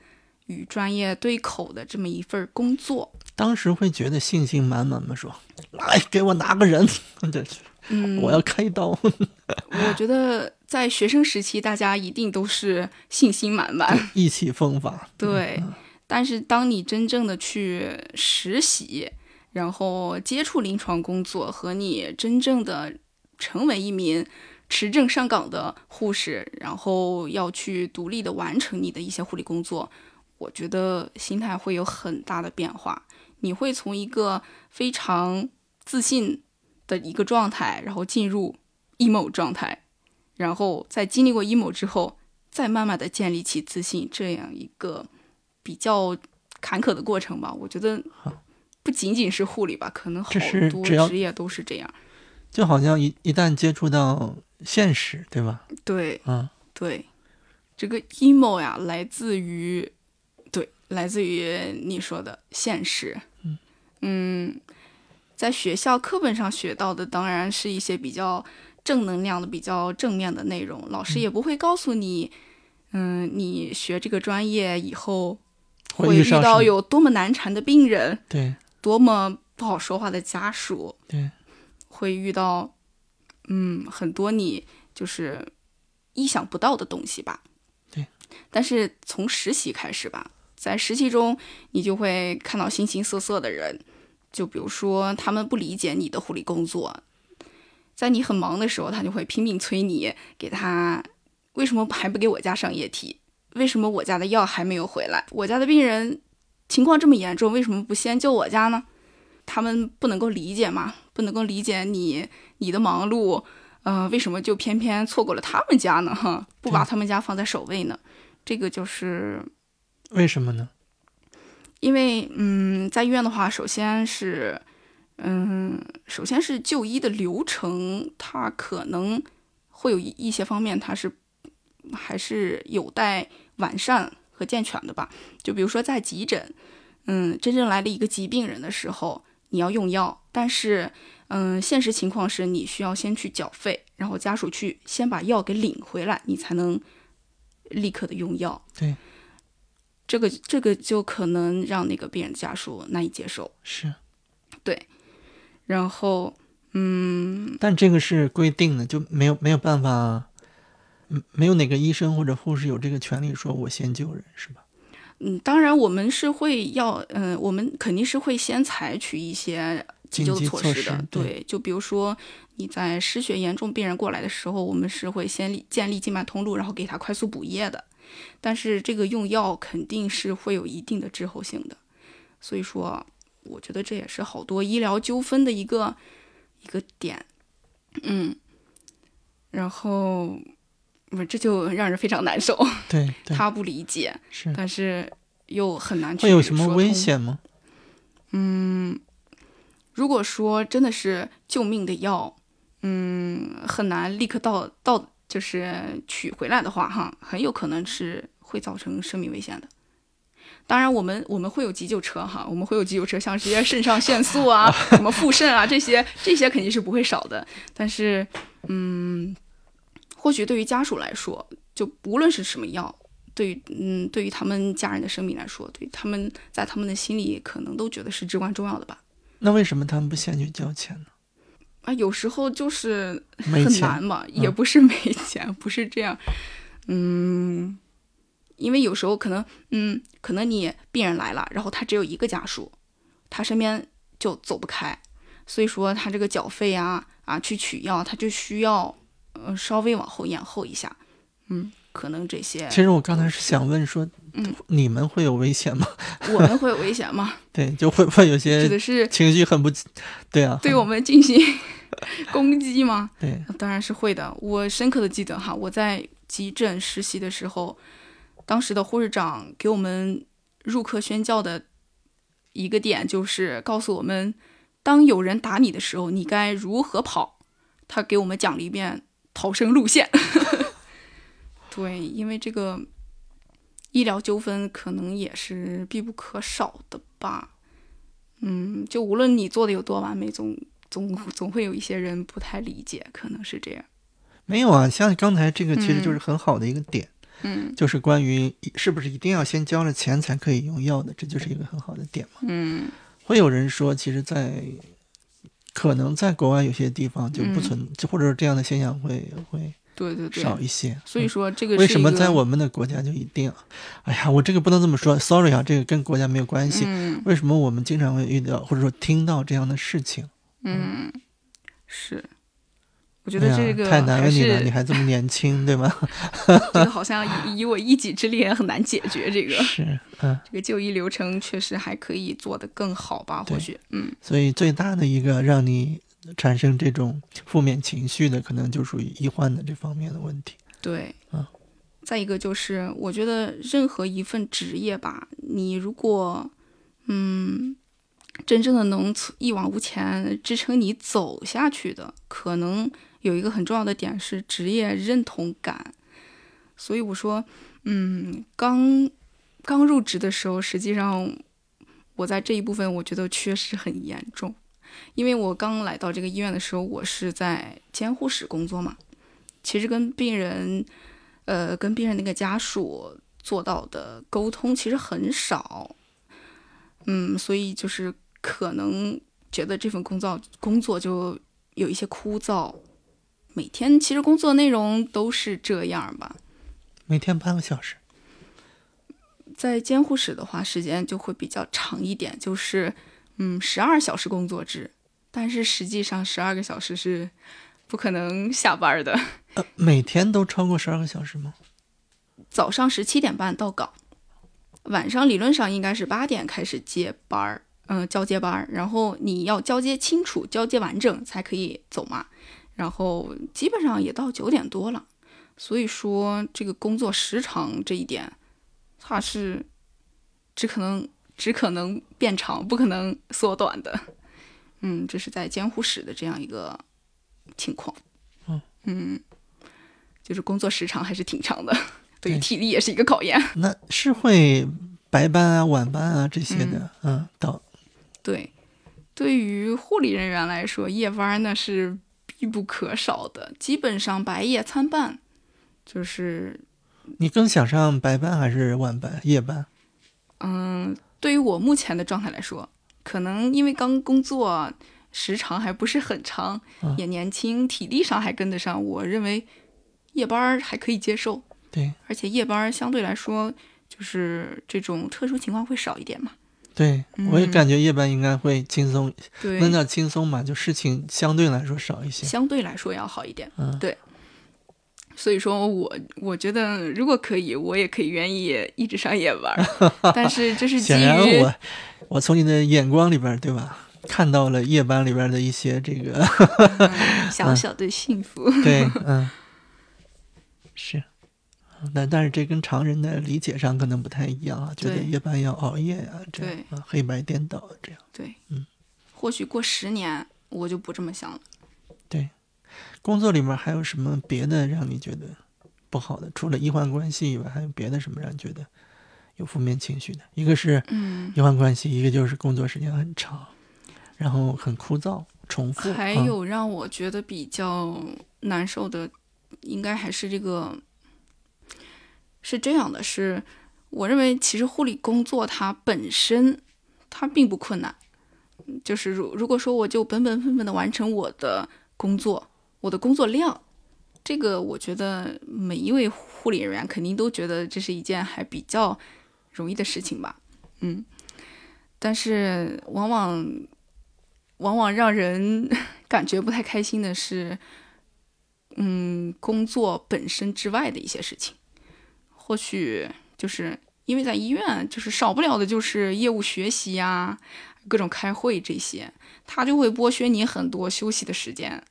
[SPEAKER 2] 与专业对口的这么一份工作。
[SPEAKER 1] 当时会觉得信心满满吗？说来给我拿个人，这是
[SPEAKER 2] 嗯，
[SPEAKER 1] 我要开刀。
[SPEAKER 2] 我觉得在学生时期，大家一定都是信心满满。
[SPEAKER 1] 意气风发。
[SPEAKER 2] 对，但是当你真正的去实习，然后接触临床工作，和你真正的成为一名持证上岗的护士，然后要去独立的完成你的一些护理工作，我觉得心态会有很大的变化。你会从一个非常自信的一个状态，然后进入 emo 状态，然后在经历过 emo 之后，再慢慢的建立起自信，这样一个比较坎坷的过程吧。我觉得 不仅仅是护理吧，可能好多职业都是这样。
[SPEAKER 1] 就好像一一旦接触到现实，对吧？
[SPEAKER 2] 对
[SPEAKER 1] 嗯，
[SPEAKER 2] 对，这个 emo 呀，来自于对，来自于你说的现实。嗯在学校课本上学到的当然是一些比较正能量的、比较正面的内容，老师也不会告诉你，嗯，你学这个专业以后会遇到有多么难缠的病人，
[SPEAKER 1] 对
[SPEAKER 2] 多么不好说话的家属，
[SPEAKER 1] 对，
[SPEAKER 2] 会遇到嗯很多你就是意想不到的东西吧。
[SPEAKER 1] 对，
[SPEAKER 2] 但是从实习开始吧，在实习中你就会看到形形色色的人，就比如说他们不理解你的护理工作，在你很忙的时候，他就会拼命催你给他为什么还不给我家上液体？为什么我家的药还没有回来？我家的病人情况这么严重，为什么不先救我家呢？他们不能够理解嘛，不能够理解你你的忙碌，呃，为什么就偏偏错过了他们家呢？哈，不把他们家放在首位呢？这个就是
[SPEAKER 1] 为什么呢？
[SPEAKER 2] 因为，嗯，在医院的话，首先是，嗯，首先是就医的流程，它可能会有一一些方面，它是还是有待完善和健全的吧。就比如说在急诊，嗯，真正来了一个急病人的时候，你要用药，但是，嗯，现实情况是你需要先去缴费，然后家属去先把药给领回来，你才能立刻的用药。
[SPEAKER 1] 对，
[SPEAKER 2] 这个这个就可能让那个病人家属难以接受。
[SPEAKER 1] 是，
[SPEAKER 2] 对，然后，嗯，
[SPEAKER 1] 但这个是规定的，就没有没有办法，嗯，没有哪个医生或者护士有这个权利说我先救人，是吧？
[SPEAKER 2] 嗯，当然我们是会要，嗯、我们肯定是会先采取一些急救
[SPEAKER 1] 措
[SPEAKER 2] 措施的
[SPEAKER 1] 对，
[SPEAKER 2] 就比如说你在失血严重病人过来的时候，我们是会先建立静脉通路，然后给他快速补液的。但是这个用药肯定是会有一定的滞后性的，所以说，我觉得这也是好多医疗纠纷的一个一个点。嗯，然后，不这就让人非常难受，
[SPEAKER 1] 对 对，
[SPEAKER 2] 他不理解。
[SPEAKER 1] 是
[SPEAKER 2] 但是又很难去
[SPEAKER 1] 会有什么危？险吗？
[SPEAKER 2] 如果说真的是救命的药，嗯，很难立刻到到就是取回来的话，哈，很有可能是会造成生命危险的。当然，我们我们会有急救车哈，我们会有急救车，像这些肾上腺素啊、什么复肾啊这些，这些肯定是不会少的。但是，嗯，或许对于家属来说，就无论是什么药，对于嗯对于他们家人的生命来说，对他们在他们的心里可能都觉得是至关重要的吧。
[SPEAKER 1] 那为什么他们不先去交钱呢？
[SPEAKER 2] 啊，有时候就是很难嘛，也不是没钱，不是这样，嗯，因为有时候可能，嗯，可能你病人来了，然后他只有一个家属，他身边就走不开，所以说他这个缴费啊啊去取药，他就需要呃稍微往后延后一下，嗯，可能这些
[SPEAKER 1] 其实我刚才是想问说，
[SPEAKER 2] 嗯
[SPEAKER 1] 你们会有危险吗？
[SPEAKER 2] 我们会有危险吗？
[SPEAKER 1] 对，就会不会有些
[SPEAKER 2] 指
[SPEAKER 1] 些
[SPEAKER 2] 的是
[SPEAKER 1] 情绪很不，对啊，
[SPEAKER 2] 对我们进行 攻击吗？
[SPEAKER 1] 对，
[SPEAKER 2] 当然是会的。我深刻的记得哈，我在急诊实习的时候，当时的护士长给我们入课宣教的一个点就是告诉我们，当有人打你的时候，你该如何跑。他给我们讲了一遍逃生路线。对，因为这个医疗纠纷可能也是必不可少的吧。嗯，就无论你做的有多完美，总总总会有一些人不太理解，可能是这样。
[SPEAKER 1] 没有啊，像刚才这个其实就是很好的一个点，
[SPEAKER 2] 嗯
[SPEAKER 1] 就是关于是不是一定要先交了钱才可以用药的，这就是一个很好的点嘛。
[SPEAKER 2] 嗯
[SPEAKER 1] 会有人说，其实在，可能在国外有些地方就不存，就或者是这样的现象会会
[SPEAKER 2] 对对对，
[SPEAKER 1] 少一些。
[SPEAKER 2] 所以说这个
[SPEAKER 1] 为什么在我们的国家就一定？哎呀，我这个不能这么说，sorry 啊，这个跟国家没有关系。
[SPEAKER 2] 嗯
[SPEAKER 1] 为什么我们经常会遇到或者说听到这样的事情？
[SPEAKER 2] 嗯是，我觉得这个
[SPEAKER 1] 太难为你了，你还这么年轻，对吗？
[SPEAKER 2] 这个好像以以我一己之力也很难解决这个。
[SPEAKER 1] 是，嗯，
[SPEAKER 2] 这个就医流程确实还可以做得更好吧？或许，嗯
[SPEAKER 1] 所以最大的一个让你产生这种负面情绪的，可能就属于医患的这方面的问题。
[SPEAKER 2] 对，
[SPEAKER 1] 嗯
[SPEAKER 2] 再一个就是，我觉得任何一份职业吧，你如果嗯，真正的能一往无前支撑你走下去的，可能有一个很重要的点是职业认同感。所以我说，嗯，刚刚入职的时候，实际上我在这一部分我觉得缺失很严重，因为我刚来到这个医院的时候，我是在监护室工作嘛，其实跟病人，呃，跟病人那个家属做到的沟通其实很少，嗯，所以就是可能觉得这份工作工作就有一些枯燥，每天其实工作内容都是这样吧。
[SPEAKER 1] 每天半个小时，
[SPEAKER 2] 在监护室的话，时间就会比较长一点，就是嗯十二小时工作制，但是实际上十二个小时是不可能下班的。
[SPEAKER 1] 呃，每天都超过十二个小时吗？
[SPEAKER 2] 早上十七点半到岗，晚上理论上应该是八点开始接班儿，嗯、交接班儿，然后你要交接清楚、交接完整才可以走嘛。然后基本上也到九点多了，所以说这个工作时长这一点，它是只可能只可能变长，不可能缩短的。嗯，这是在监护室的这样一个情况。
[SPEAKER 1] 嗯
[SPEAKER 2] 嗯，就是工作时长还是挺长的。对于体力也是一个考验。
[SPEAKER 1] 那是会白班啊、晚班啊这些的，嗯，到
[SPEAKER 2] 对，对于护理人员来说，夜班那是必不可少的，基本上白夜参半，就是
[SPEAKER 1] 你更想上白班还是晚班、夜班？
[SPEAKER 2] 嗯，对于我目前的状态来说，可能因为刚工作时长还不是很长，
[SPEAKER 1] 嗯
[SPEAKER 2] 也年轻，体力上还跟得上，我认为夜班儿还可以接受，
[SPEAKER 1] 对
[SPEAKER 2] 而且夜班相对来说就是这种特殊情况会少一点嘛。
[SPEAKER 1] 对，我也
[SPEAKER 2] 嗯
[SPEAKER 1] 感觉夜班应该会轻松，
[SPEAKER 2] 对，
[SPEAKER 1] 那叫轻松嘛，就事情相对来说少一些。
[SPEAKER 2] 相对来说要好一点。
[SPEAKER 1] 嗯
[SPEAKER 2] 对。所以说我我觉得如果可以，我也可以愿意一直上夜班，但是这是基
[SPEAKER 1] 显然
[SPEAKER 2] 于
[SPEAKER 1] 我我从你的眼光里边，对吧，看到了夜班里边的一些这个，
[SPEAKER 2] 嗯小小的幸福。
[SPEAKER 1] 对，嗯，是。但但是这跟常人的理解上可能不太一样啊，觉得夜班要熬夜啊，这样啊，黑白颠倒这样。
[SPEAKER 2] 对，
[SPEAKER 1] 嗯，
[SPEAKER 2] 或许过十年我就不这么想了。
[SPEAKER 1] 工作里面还有什么别的让你觉得不好的？除了医患关系以外，还有别的什么让你觉得有负面情绪的？一个是
[SPEAKER 2] 嗯，
[SPEAKER 1] 医患关系，一个就是工作时间很长，然后很枯燥、重复。
[SPEAKER 2] 还
[SPEAKER 1] 嗯
[SPEAKER 2] 有让我觉得比较难受的，应该还是这个，是这样的，是我认为其实护理工作它本身它并不困难，就是如如果说我就本本分分的完成我的工作，我的工作量，这个我觉得每一位护理人员肯定都觉得这是一件还比较容易的事情吧，嗯，但是往往往往让人 感觉不太开心的是，嗯，工作本身之外的一些事情，或许就是因为在医院，就是少不了的就是业务学习呀、各种开会这些，他就会剥削你很多休息的时间。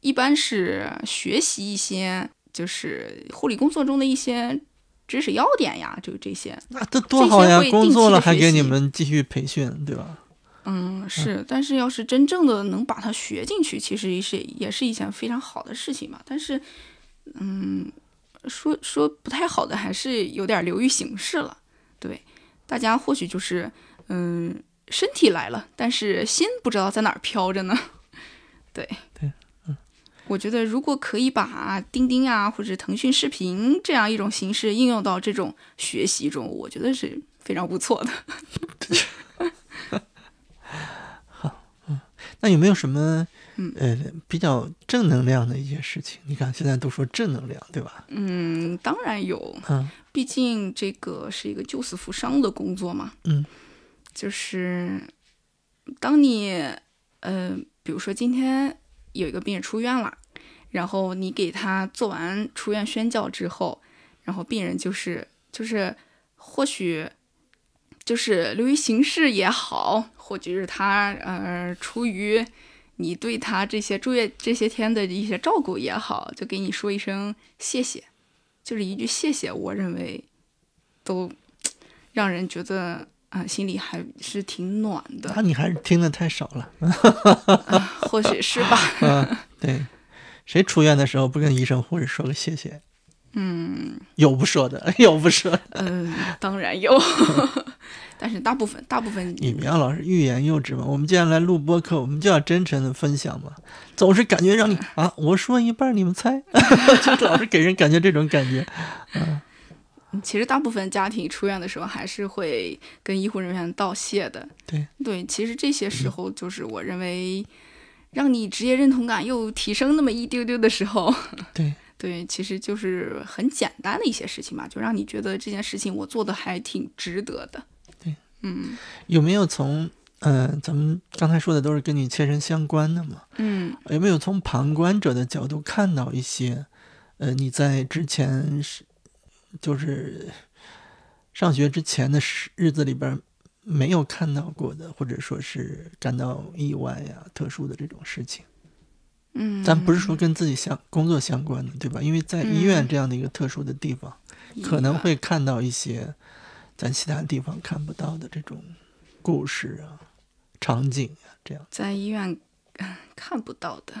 [SPEAKER 2] 一般是学习一些就是护理工作中的一些知识要点呀，就这些。
[SPEAKER 1] 那这多好呀工作了还给你们继续培训，对吧？
[SPEAKER 2] 嗯，是，但是要是真正的能把它学进去，其实是也是一件非常好的事情嘛。但是，嗯，说说不太好的，还是有点流于形式了。对，大家或许就是，嗯，身体来了，但是心不知道在哪儿飘着呢。对
[SPEAKER 1] 对，嗯，
[SPEAKER 2] 我觉得如果可以把钉钉啊或者腾讯视频这样一种形式应用到这种学习中，我觉得是非常不错的。
[SPEAKER 1] 那有没有什么
[SPEAKER 2] 嗯
[SPEAKER 1] 呃比较正能量的一些事情？你看现在都说正能量，对吧？
[SPEAKER 2] 嗯，当然有，
[SPEAKER 1] 嗯
[SPEAKER 2] 毕竟这个是一个救死扶伤的工作嘛。
[SPEAKER 1] 嗯，
[SPEAKER 2] 就是当你呃，比如说今天有一个病人出院了，然后你给他做完出院宣教之后，然后病人就是就是或许就是流于形式也好，或者是他呃出于你对他这些住院这些天的一些照顾也好，就给你说一声谢谢，就是一句谢谢，我认为都让人觉得啊、心里还是挺暖的
[SPEAKER 1] 那，你还是听的太少了。
[SPEAKER 2] 或许是吧。
[SPEAKER 1] 嗯，对，谁出院的时候不跟医生护士说个谢谢？
[SPEAKER 2] 嗯，
[SPEAKER 1] 有不说的，有不说的。
[SPEAKER 2] 嗯，当然有，但是大部分大部分
[SPEAKER 1] 你不要老是欲言又止嘛。我们既然来录播客，我们就要真诚的分享嘛。总是感觉让你啊，我说一半你们猜，就老是给人感觉这种感觉。
[SPEAKER 2] 嗯其实大部分家庭出院的时候还是会跟医护人员道谢的。
[SPEAKER 1] 对
[SPEAKER 2] 对，其实这些时候就是我认为让你职业认同感又提升那么一丢丢的时候，
[SPEAKER 1] 对。
[SPEAKER 2] 对，其实就是很简单的一些事情嘛，就让你觉得这件事情我做的还挺值得的。
[SPEAKER 1] 对，
[SPEAKER 2] 嗯。
[SPEAKER 1] 有没有从呃，咱们刚才说的都是跟你切身相关的嘛？
[SPEAKER 2] 嗯。
[SPEAKER 1] 有没有从旁观者的角度看到一些，呃，你在之前是就是上学之前的时日子里边没有看到过的，或者说是感到意外呀、特殊的这种事情？
[SPEAKER 2] 嗯，
[SPEAKER 1] 咱不是说跟自己相工作相关的，对吧？因为在医院
[SPEAKER 2] 嗯
[SPEAKER 1] 这样的一个特殊的地方，
[SPEAKER 2] 意
[SPEAKER 1] 可能会看到一些咱其他地方看不到的这种故事啊、场景啊，这样。
[SPEAKER 2] 在医院看不到的。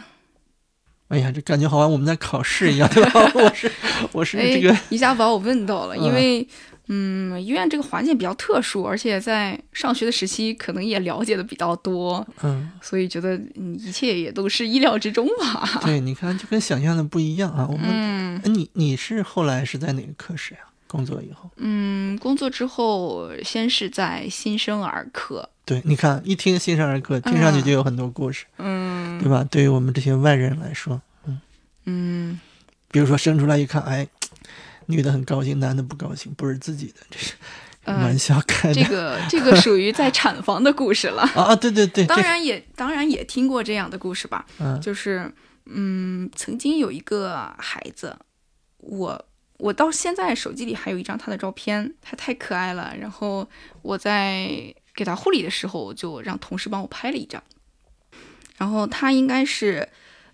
[SPEAKER 1] 哎呀，这感觉好像我们在考试一样，对吧？我是我是这个
[SPEAKER 2] 哎、一下把我问到了，
[SPEAKER 1] 嗯
[SPEAKER 2] 因为嗯，医院这个环境比较特殊，而且在上学的时期可能也了解的比较多，
[SPEAKER 1] 嗯，
[SPEAKER 2] 所以觉得嗯一切也都是意料之中吧。
[SPEAKER 1] 对，你看就跟想象的不一样啊。我们，
[SPEAKER 2] 嗯
[SPEAKER 1] 哎你你是后来是在哪个科室呀？工作以后？
[SPEAKER 2] 嗯，工作之后先是在新生儿科，
[SPEAKER 1] 对，你看一听新生儿科，听上去就有很多故事，
[SPEAKER 2] 嗯
[SPEAKER 1] 对吧？对于我们这些外人来说，
[SPEAKER 2] 嗯嗯，
[SPEAKER 1] 比如说生出来一看，哎，女的很高兴，男的不高兴，不是自己的，这是
[SPEAKER 2] 呃
[SPEAKER 1] 玩笑开的
[SPEAKER 2] 这个这个属于在产房的故事了。
[SPEAKER 1] 啊啊！对对对，
[SPEAKER 2] 当然也当然也听过这样的故事吧，
[SPEAKER 1] 嗯
[SPEAKER 2] 就是嗯，曾经有一个孩子，我我到现在手机里还有一张他的照片，他太可爱了。然后我在给他护理的时候，就让同事帮我拍了一张。然后他应该是，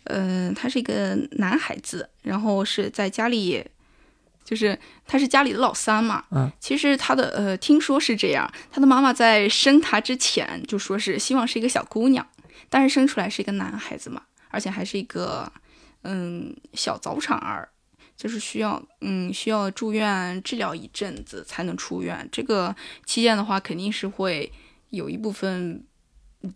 [SPEAKER 2] 嗯、他是一个男孩子，然后是在家里，就是他是家里的老三嘛。
[SPEAKER 1] 嗯，
[SPEAKER 2] 其实他的呃，听说是这样，他的妈妈在生他之前就说是希望是一个小姑娘，但是生出来是一个男孩子嘛，而且还是一个嗯小早产儿，就是需要嗯需要住院治疗一阵子才能出院。这个期间的话，肯定是会有一部分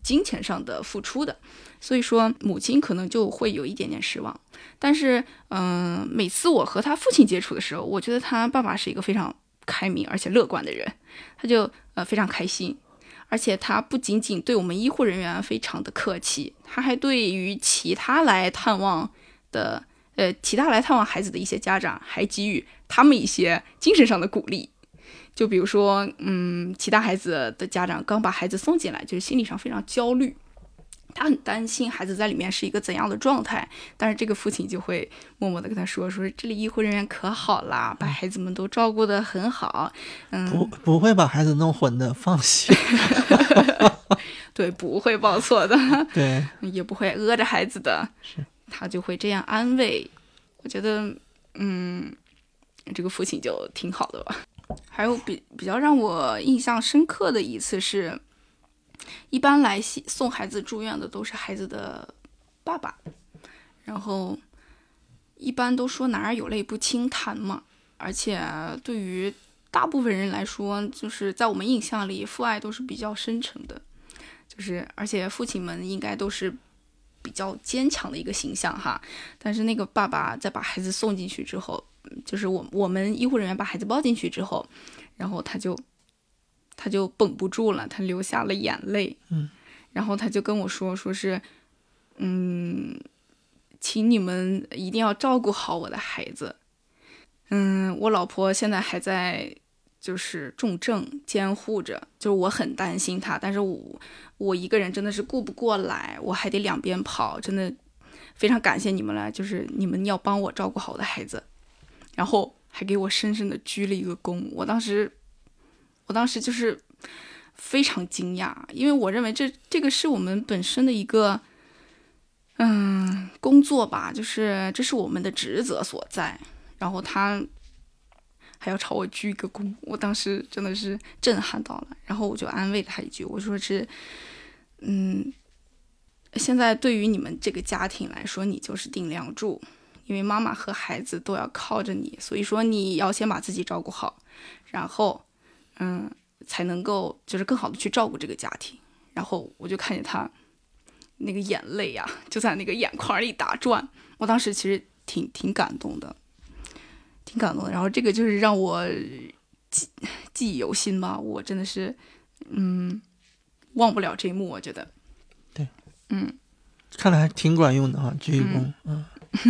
[SPEAKER 2] 金钱上的付出的，所以说母亲可能就会有一点点失望。但是嗯、每次我和他父亲接触的时候，我觉得他爸爸是一个非常开明而且乐观的人，他就呃非常开心。而且他不仅仅对我们医护人员非常的客气，他还对于其他来探望的呃其他来探望孩子的一些家长，还给予他们一些精神上的鼓励。就比如说，嗯，其他孩子的家长刚把孩子送进来，就是心理上非常焦虑，他很担心孩子在里面是一个怎样的状态。但是这个父亲就会默默的跟他说：“说这里医护人员可好啦，把孩子们都照顾得很好。”嗯，
[SPEAKER 1] 不不会把孩子弄混的，放心。
[SPEAKER 2] 对，不会报错的。
[SPEAKER 1] 对，
[SPEAKER 2] 也不会讹着孩子的，
[SPEAKER 1] 是
[SPEAKER 2] 他就会这样安慰。我觉得，嗯，这个父亲就挺好的吧。还有比比较让我印象深刻的一次是，一般来送孩子住院的都是孩子的爸爸，然后一般都说男儿有泪不轻弹嘛，而且对于大部分人来说，就是在我们印象里，父爱都是比较深沉的。就是而且父亲们应该都是比较坚强的一个形象哈。但是那个爸爸在把孩子送进去之后，就是我我们医护人员把孩子抱进去之后，然后他就他就绷不住了，他流下了眼泪。
[SPEAKER 1] 嗯，
[SPEAKER 2] 然后他就跟我说，说是嗯，请你们一定要照顾好我的孩子。嗯，我老婆现在还在。就是重症监护着，就是我很担心她，但是我我一个人真的是顾不过来，我还得两边跑，真的非常感谢你们了，就是你们要帮我照顾好我的孩子，然后还给我深深的鞠了一个躬。我当时，我当时就是非常惊讶，因为我认为这这个是我们本身的一个嗯工作吧，就是这是我们的职责所在。然后他还要朝我鞠一个躬，我当时真的是震撼到了。然后我就安慰了他一句，我说是，嗯，现在对于你们这个家庭来说，你就是顶梁柱，因为妈妈和孩子都要靠着你，所以说你要先把自己照顾好，然后，嗯，才能够就是更好的去照顾这个家庭。然后我就看见他那个眼泪呀、就在那个眼眶里打转，我当时其实挺挺感动的。挺感动的。然后这个就是让我记记忆犹新吧，我真的是，嗯，忘不了这一幕。我觉得，
[SPEAKER 1] 对，
[SPEAKER 2] 嗯，
[SPEAKER 1] 看来还挺管用的哈，鞠一躬，嗯，嗯，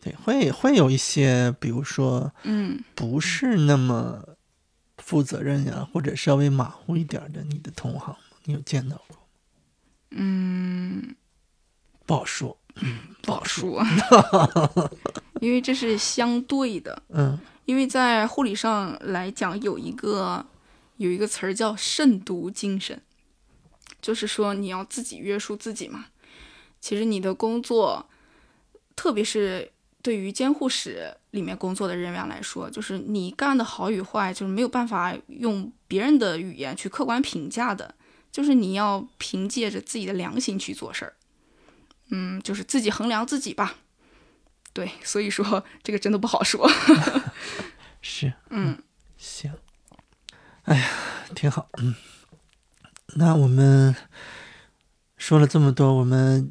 [SPEAKER 1] 对，会会有一些，比如说
[SPEAKER 2] 嗯
[SPEAKER 1] 不是那么负责任呀，或者稍微马虎一点的，你的同行？你有见到过？
[SPEAKER 2] 嗯，
[SPEAKER 1] 不好说，
[SPEAKER 2] 不好说，因为这是相对的。
[SPEAKER 1] 嗯
[SPEAKER 2] 因为在护理上来讲，有一个有一个词儿叫慎独精神，就是说你要自己约束自己嘛。其实你的工作，特别是对于监护室里面工作的人员来说，就是你干的好与坏，就是没有办法用别人的语言去客观评价的。就是你要凭借着自己的良心去做事儿，嗯，就是自己衡量自己吧。对，所以说这个真的不好说。
[SPEAKER 1] 是，
[SPEAKER 2] 嗯，
[SPEAKER 1] 行，哎呀，挺好，嗯，那我们说了这么多，我们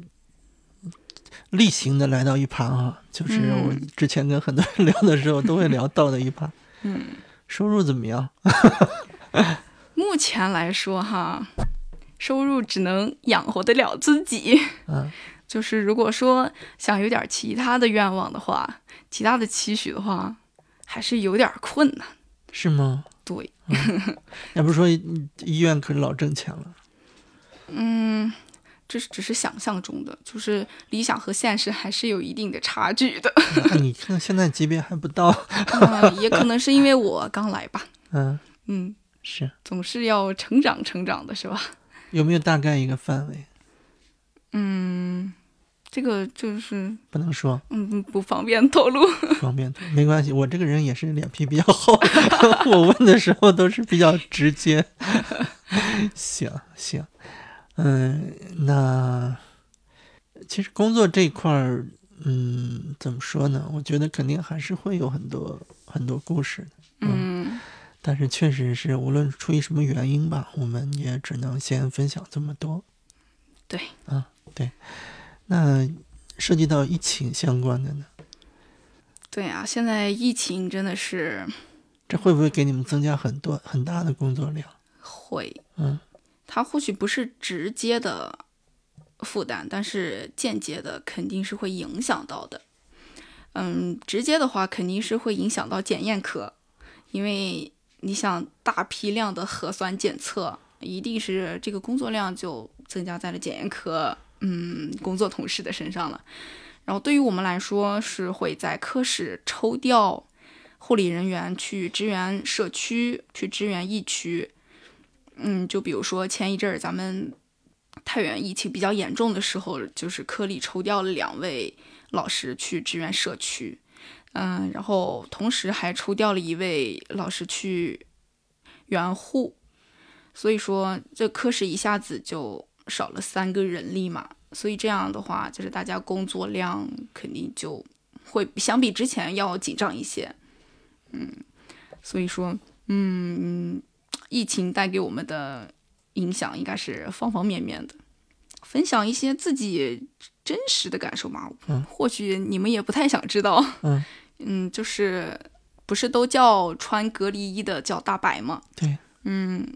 [SPEAKER 1] 例行的来到一趴啊，就是我
[SPEAKER 2] 嗯
[SPEAKER 1] 之前跟很多人聊的时候都会聊到的一趴，
[SPEAKER 2] 嗯，
[SPEAKER 1] 收入怎么样？
[SPEAKER 2] 目前来说哈，收入只能养活得了自己。
[SPEAKER 1] 嗯，
[SPEAKER 2] 就是如果说想有点其他的愿望的话，其他的期许的话，还是有点困难。
[SPEAKER 1] 是吗？
[SPEAKER 2] 对，
[SPEAKER 1] 要不是说医医院可是老挣钱了，
[SPEAKER 2] 嗯，这是只是想象中的，就是理想和现实还是有一定的差距的。
[SPEAKER 1] 那你看现在级别还不到，
[SPEAKER 2] 嗯，也可能是因为我刚来吧。
[SPEAKER 1] 嗯，
[SPEAKER 2] 嗯，
[SPEAKER 1] 是
[SPEAKER 2] 总是要成长成长的，是吧？
[SPEAKER 1] 有没有大概一个范围？
[SPEAKER 2] 嗯，这个就是
[SPEAKER 1] 不能说，
[SPEAKER 2] 嗯不方便透露。
[SPEAKER 1] 不 方便说，没关系，我这个人也是脸皮比较厚，我问的时候都是比较直接。行行，嗯，那其实工作这一块儿，嗯，怎么说呢？我觉得肯定还是会有很多很多故事的，
[SPEAKER 2] 嗯
[SPEAKER 1] 但是确实是无论出于什么原因吧，我们也只能先分享这么多。
[SPEAKER 2] 对
[SPEAKER 1] 啊，对，那涉及到疫情相关的呢？
[SPEAKER 2] 对啊，现在疫情真的是
[SPEAKER 1] 这会不会给你们增加很多很大的工作量？
[SPEAKER 2] 会，
[SPEAKER 1] 嗯，
[SPEAKER 2] 它或许不是直接的负担，但是间接的肯定是会影响到的。嗯，直接的话肯定是会影响到检验科，因为你想大批量的核酸检测，一定是这个工作量就增加在了检验科嗯工作同事的身上了。然后对于我们来说，是会在科室抽调护理人员去支援社区，去支援疫区。嗯，就比如说前一阵儿咱们太原疫情比较严重的时候，就是科里抽调了两位老师去支援社区，嗯，然后同时还抽调了一位老师去援护，所以说这科室一下子就少了三个人力嘛，所以这样的话，就是大家工作量肯定就会相比之前要紧张一些，嗯，所以说，嗯。疫情带给我们的影响应该是方方面面的。分享一些自己真实的感受嘛，
[SPEAKER 1] 嗯
[SPEAKER 2] 或许你们也不太想知道。
[SPEAKER 1] 嗯
[SPEAKER 2] 嗯，就是不是都叫穿隔离衣的叫大白吗？
[SPEAKER 1] 对，
[SPEAKER 2] 嗯，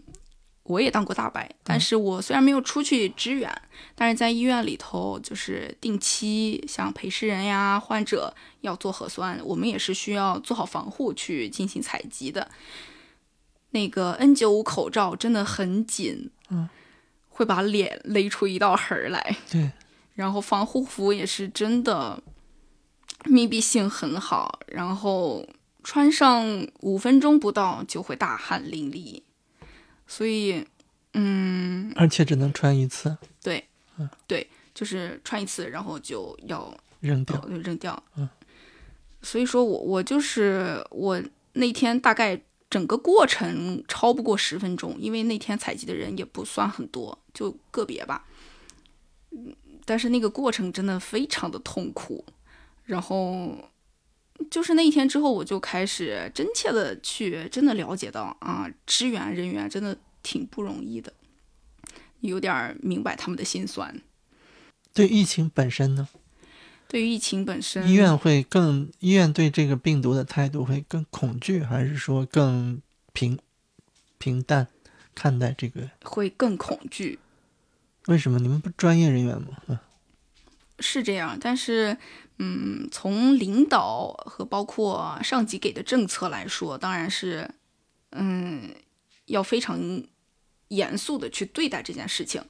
[SPEAKER 2] 我也当过大白，但是我虽然没有出去支援，但是在医院里头，就是定期像陪侍人呀、患者要做核酸，我们也是需要做好防护去进行采集的。那个 N 九五口罩真的很紧，
[SPEAKER 1] 嗯，
[SPEAKER 2] 会把脸勒出一道痕儿来。
[SPEAKER 1] 对，
[SPEAKER 2] 然后防护服也是真的密闭性很好，然后穿上五分钟不到就会大汗淋漓，所以，嗯，
[SPEAKER 1] 而且只能穿一次，
[SPEAKER 2] 对，
[SPEAKER 1] 嗯
[SPEAKER 2] 对，就是穿一次，然后就要
[SPEAKER 1] 扔掉。
[SPEAKER 2] 就扔掉。
[SPEAKER 1] 嗯，
[SPEAKER 2] 所以说我我就是我那天大概整个过程超不过十分钟，因为那天采集的人也不算很多，就个别吧。嗯，但是那个过程真的非常的痛苦，然后就是那一天之后，我就开始真切的去真的了解到啊，支援人员真的挺不容易的，有点儿明白他们的心酸。
[SPEAKER 1] 对疫情本身呢，
[SPEAKER 2] 对于疫情本身，
[SPEAKER 1] 医院会更医院对这个病毒的态度会更恐惧，还是说更平平淡看待这个？
[SPEAKER 2] 会更恐惧，
[SPEAKER 1] 为什么你们不专业人员吗？
[SPEAKER 2] 是这样。但是，嗯，从领导和包括上级给的政策来说，当然是，嗯，要非常严肃的去对待这件事情。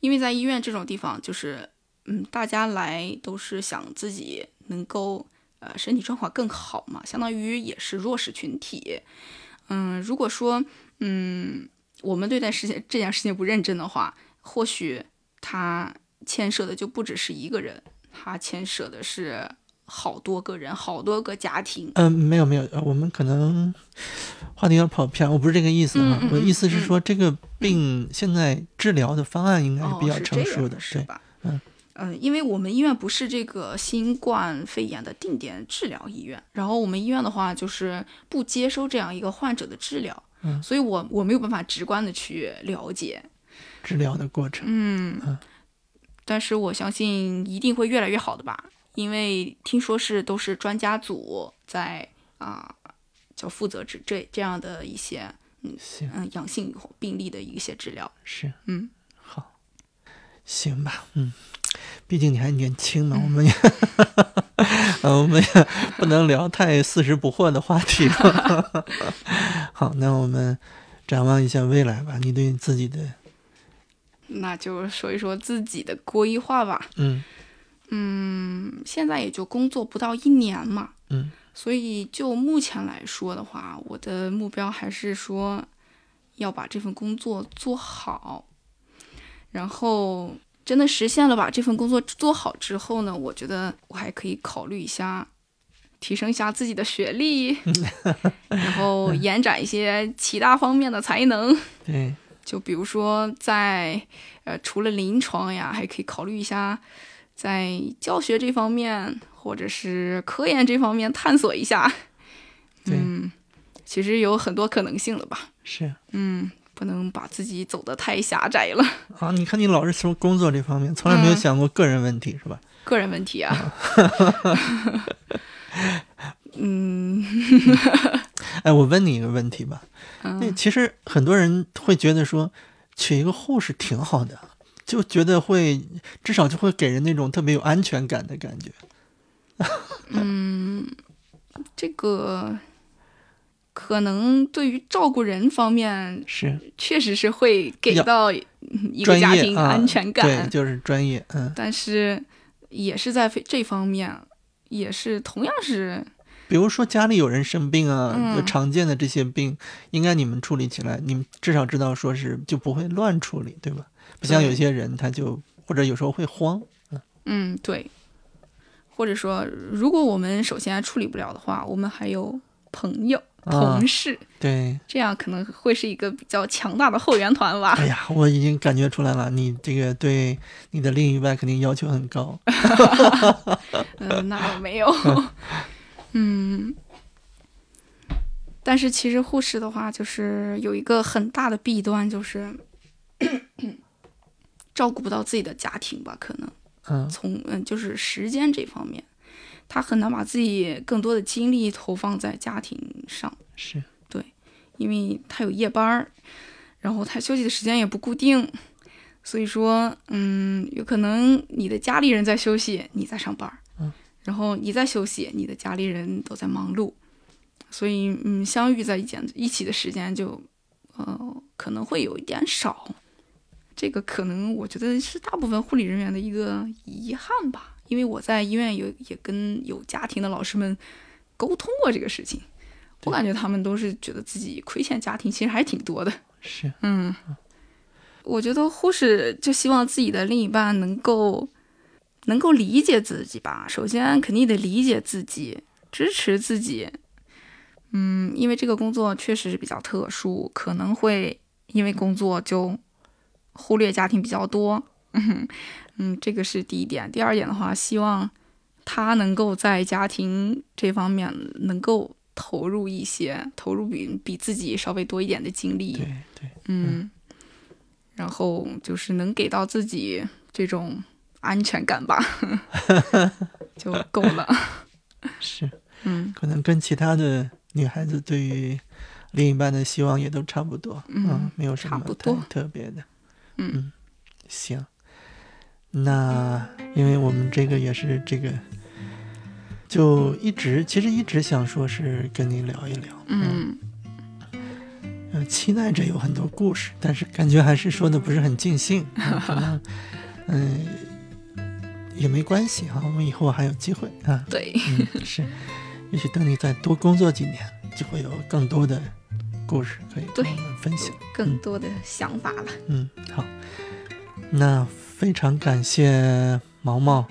[SPEAKER 2] 因为在医院这种地方，就是，嗯，大家来都是想自己能够，呃，身体状况更好嘛，相当于也是弱势群体。嗯，如果说，嗯，我们对待事情这件事情不认真的话，或许他牵涉的就不只是一个人，他牵涉的是好多个人、好多个家庭。
[SPEAKER 1] 嗯、没有没有，呃我们可能话题有点跑偏，我不是这个意思
[SPEAKER 2] 哈，
[SPEAKER 1] 我的意思是
[SPEAKER 2] 嗯
[SPEAKER 1] 说，这个病现在治疗的方案应该是
[SPEAKER 2] 哦，
[SPEAKER 1] 比较成熟的，对，
[SPEAKER 2] 是吧？
[SPEAKER 1] 嗯
[SPEAKER 2] 嗯，因为我们医院不是这个新冠肺炎的定点治疗医院，然后我们医院的话就是不接收这样一个患者的治疗，
[SPEAKER 1] 嗯
[SPEAKER 2] 所以我我没有办法直观的去了解，
[SPEAKER 1] 治疗的过程，
[SPEAKER 2] 嗯，
[SPEAKER 1] 嗯
[SPEAKER 2] 但是我相信一定会越来越好的吧，因为听说是都是专家组在啊、就负责这这这样的一些
[SPEAKER 1] 行
[SPEAKER 2] 嗯阳性病例的一些治疗，
[SPEAKER 1] 是。
[SPEAKER 2] 嗯。
[SPEAKER 1] 好，行吧，嗯，毕竟你还年轻
[SPEAKER 2] 嗯
[SPEAKER 1] 嘛，我们也，呃，我们也不能聊太四十不惑的话题了。好，那我们展望一下未来吧，你对自己的，
[SPEAKER 2] 那就说一说自己的规划吧。
[SPEAKER 1] 嗯
[SPEAKER 2] 嗯，现在也就工作不到一年嘛，
[SPEAKER 1] 嗯，
[SPEAKER 2] 所以就目前来说的话，我的目标还是说要把这份工作做好，然后真的实现了把这份工作做好之后呢，我觉得我还可以考虑一下。提升一下自己的学历，然后延展一些其他方面的才能。
[SPEAKER 1] 对，
[SPEAKER 2] 就比如说在呃除了临床呀，还可以考虑一下在教学这方面或者是科研这方面探索一下。
[SPEAKER 1] 对
[SPEAKER 2] 嗯，其实有很多可能性了吧？
[SPEAKER 1] 是
[SPEAKER 2] 嗯，不能把自己走得太狭窄了。
[SPEAKER 1] 啊，你看你老是说工作这方面，从来没有
[SPEAKER 2] 嗯
[SPEAKER 1] 想过个人问题，是吧？
[SPEAKER 2] 个人问题啊。嗯。
[SPEAKER 1] 哎，我问你一个问题吧，那
[SPEAKER 2] 嗯
[SPEAKER 1] 其实很多人会觉得说，娶一个护士挺好的，就觉得会至少就会给人那种特别有安全感的感觉。
[SPEAKER 2] 嗯，这个可能对于照顾人方面，
[SPEAKER 1] 是。
[SPEAKER 2] 确实是会给到一个家庭安全感。
[SPEAKER 1] 对，就是专业，嗯，
[SPEAKER 2] 但是也是在这方面，也是同样是
[SPEAKER 1] 比如说家里有人生病啊，常见的这些病，应该你们处理起来，你们至少知道说是就不会乱处理，对吧？不像有些人他就或者有时候会慌，
[SPEAKER 2] 嗯对，或者说，如果我们首先处理不了的话，我们还有朋友、
[SPEAKER 1] 啊
[SPEAKER 2] 同事，
[SPEAKER 1] 对。
[SPEAKER 2] 这样可能会是一个比较强大的后援团吧。
[SPEAKER 1] 哎呀，我已经感觉出来了，你这个对你的另一半肯定要求很高。
[SPEAKER 2] 嗯，那我没有。嗯，但是其实护士的话，就是有一个很大的弊端，就是 照顾不到自己的家庭吧，可能
[SPEAKER 1] 嗯，
[SPEAKER 2] 从嗯就是时间这方面，他很难把自己更多的精力投放在家庭上，
[SPEAKER 1] 是，对
[SPEAKER 2] 因为他有夜班儿，然后他休息的时间也不固定。所以说，嗯，有可能你的家里人在休息，你在上班然后你在休息，你的家里人都在忙碌，所以，嗯，相遇在一间一起的时间就，呃，可能会有一点少。这个可能我觉得是大部分护理人员的一个遗憾吧，因为我在医院有也跟有家庭的老师们沟通过这个事情，我感觉他们都是觉得自己亏欠家庭，其实还挺多的。
[SPEAKER 1] 是，
[SPEAKER 2] 嗯，我觉得护士就希望自己的另一半能够能够理解自己吧。首先，肯定得理解自己，支持自己。嗯，因为这个工作确实是比较特殊，可能会因为工作就忽略家庭比较多。嗯 嗯，这个是第一点。第二点的话，希望他能够在家庭这方面能够投入一些，投入比比自己稍微多一点的精力。
[SPEAKER 1] 对对，
[SPEAKER 2] 嗯，然后就是能给到自己这种安全感吧，就够了。
[SPEAKER 1] 是，
[SPEAKER 2] 嗯。
[SPEAKER 1] 可能跟其他的女孩子对于另一半的希望也都差不多，
[SPEAKER 2] 嗯
[SPEAKER 1] 没有什么太特别的。
[SPEAKER 2] 嗯。
[SPEAKER 1] 行，那因为我们这个也是这个，就一直其实一直想说是跟你聊一聊，
[SPEAKER 2] 嗯。
[SPEAKER 1] 呃，期待着有很多故事，但是感觉还是说的不是很尽兴，啊可能，嗯、也没关系哈、我们以后还有机会啊，
[SPEAKER 2] 对，
[SPEAKER 1] 嗯，是，也许等你再多工作几年，就会有更多的故事可以跟
[SPEAKER 2] 对
[SPEAKER 1] 我们分享。
[SPEAKER 2] 更多的想法了。
[SPEAKER 1] 嗯，好，那非常感谢毛毛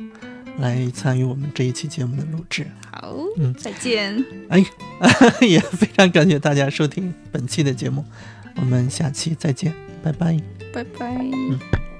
[SPEAKER 1] 来参与我们这一期节目的录制。
[SPEAKER 2] 好，
[SPEAKER 1] 嗯
[SPEAKER 2] 再见。
[SPEAKER 1] 哎 也非常感谢大家收听本期的节目，我们下期再见，拜拜。
[SPEAKER 2] 拜拜。
[SPEAKER 1] 拜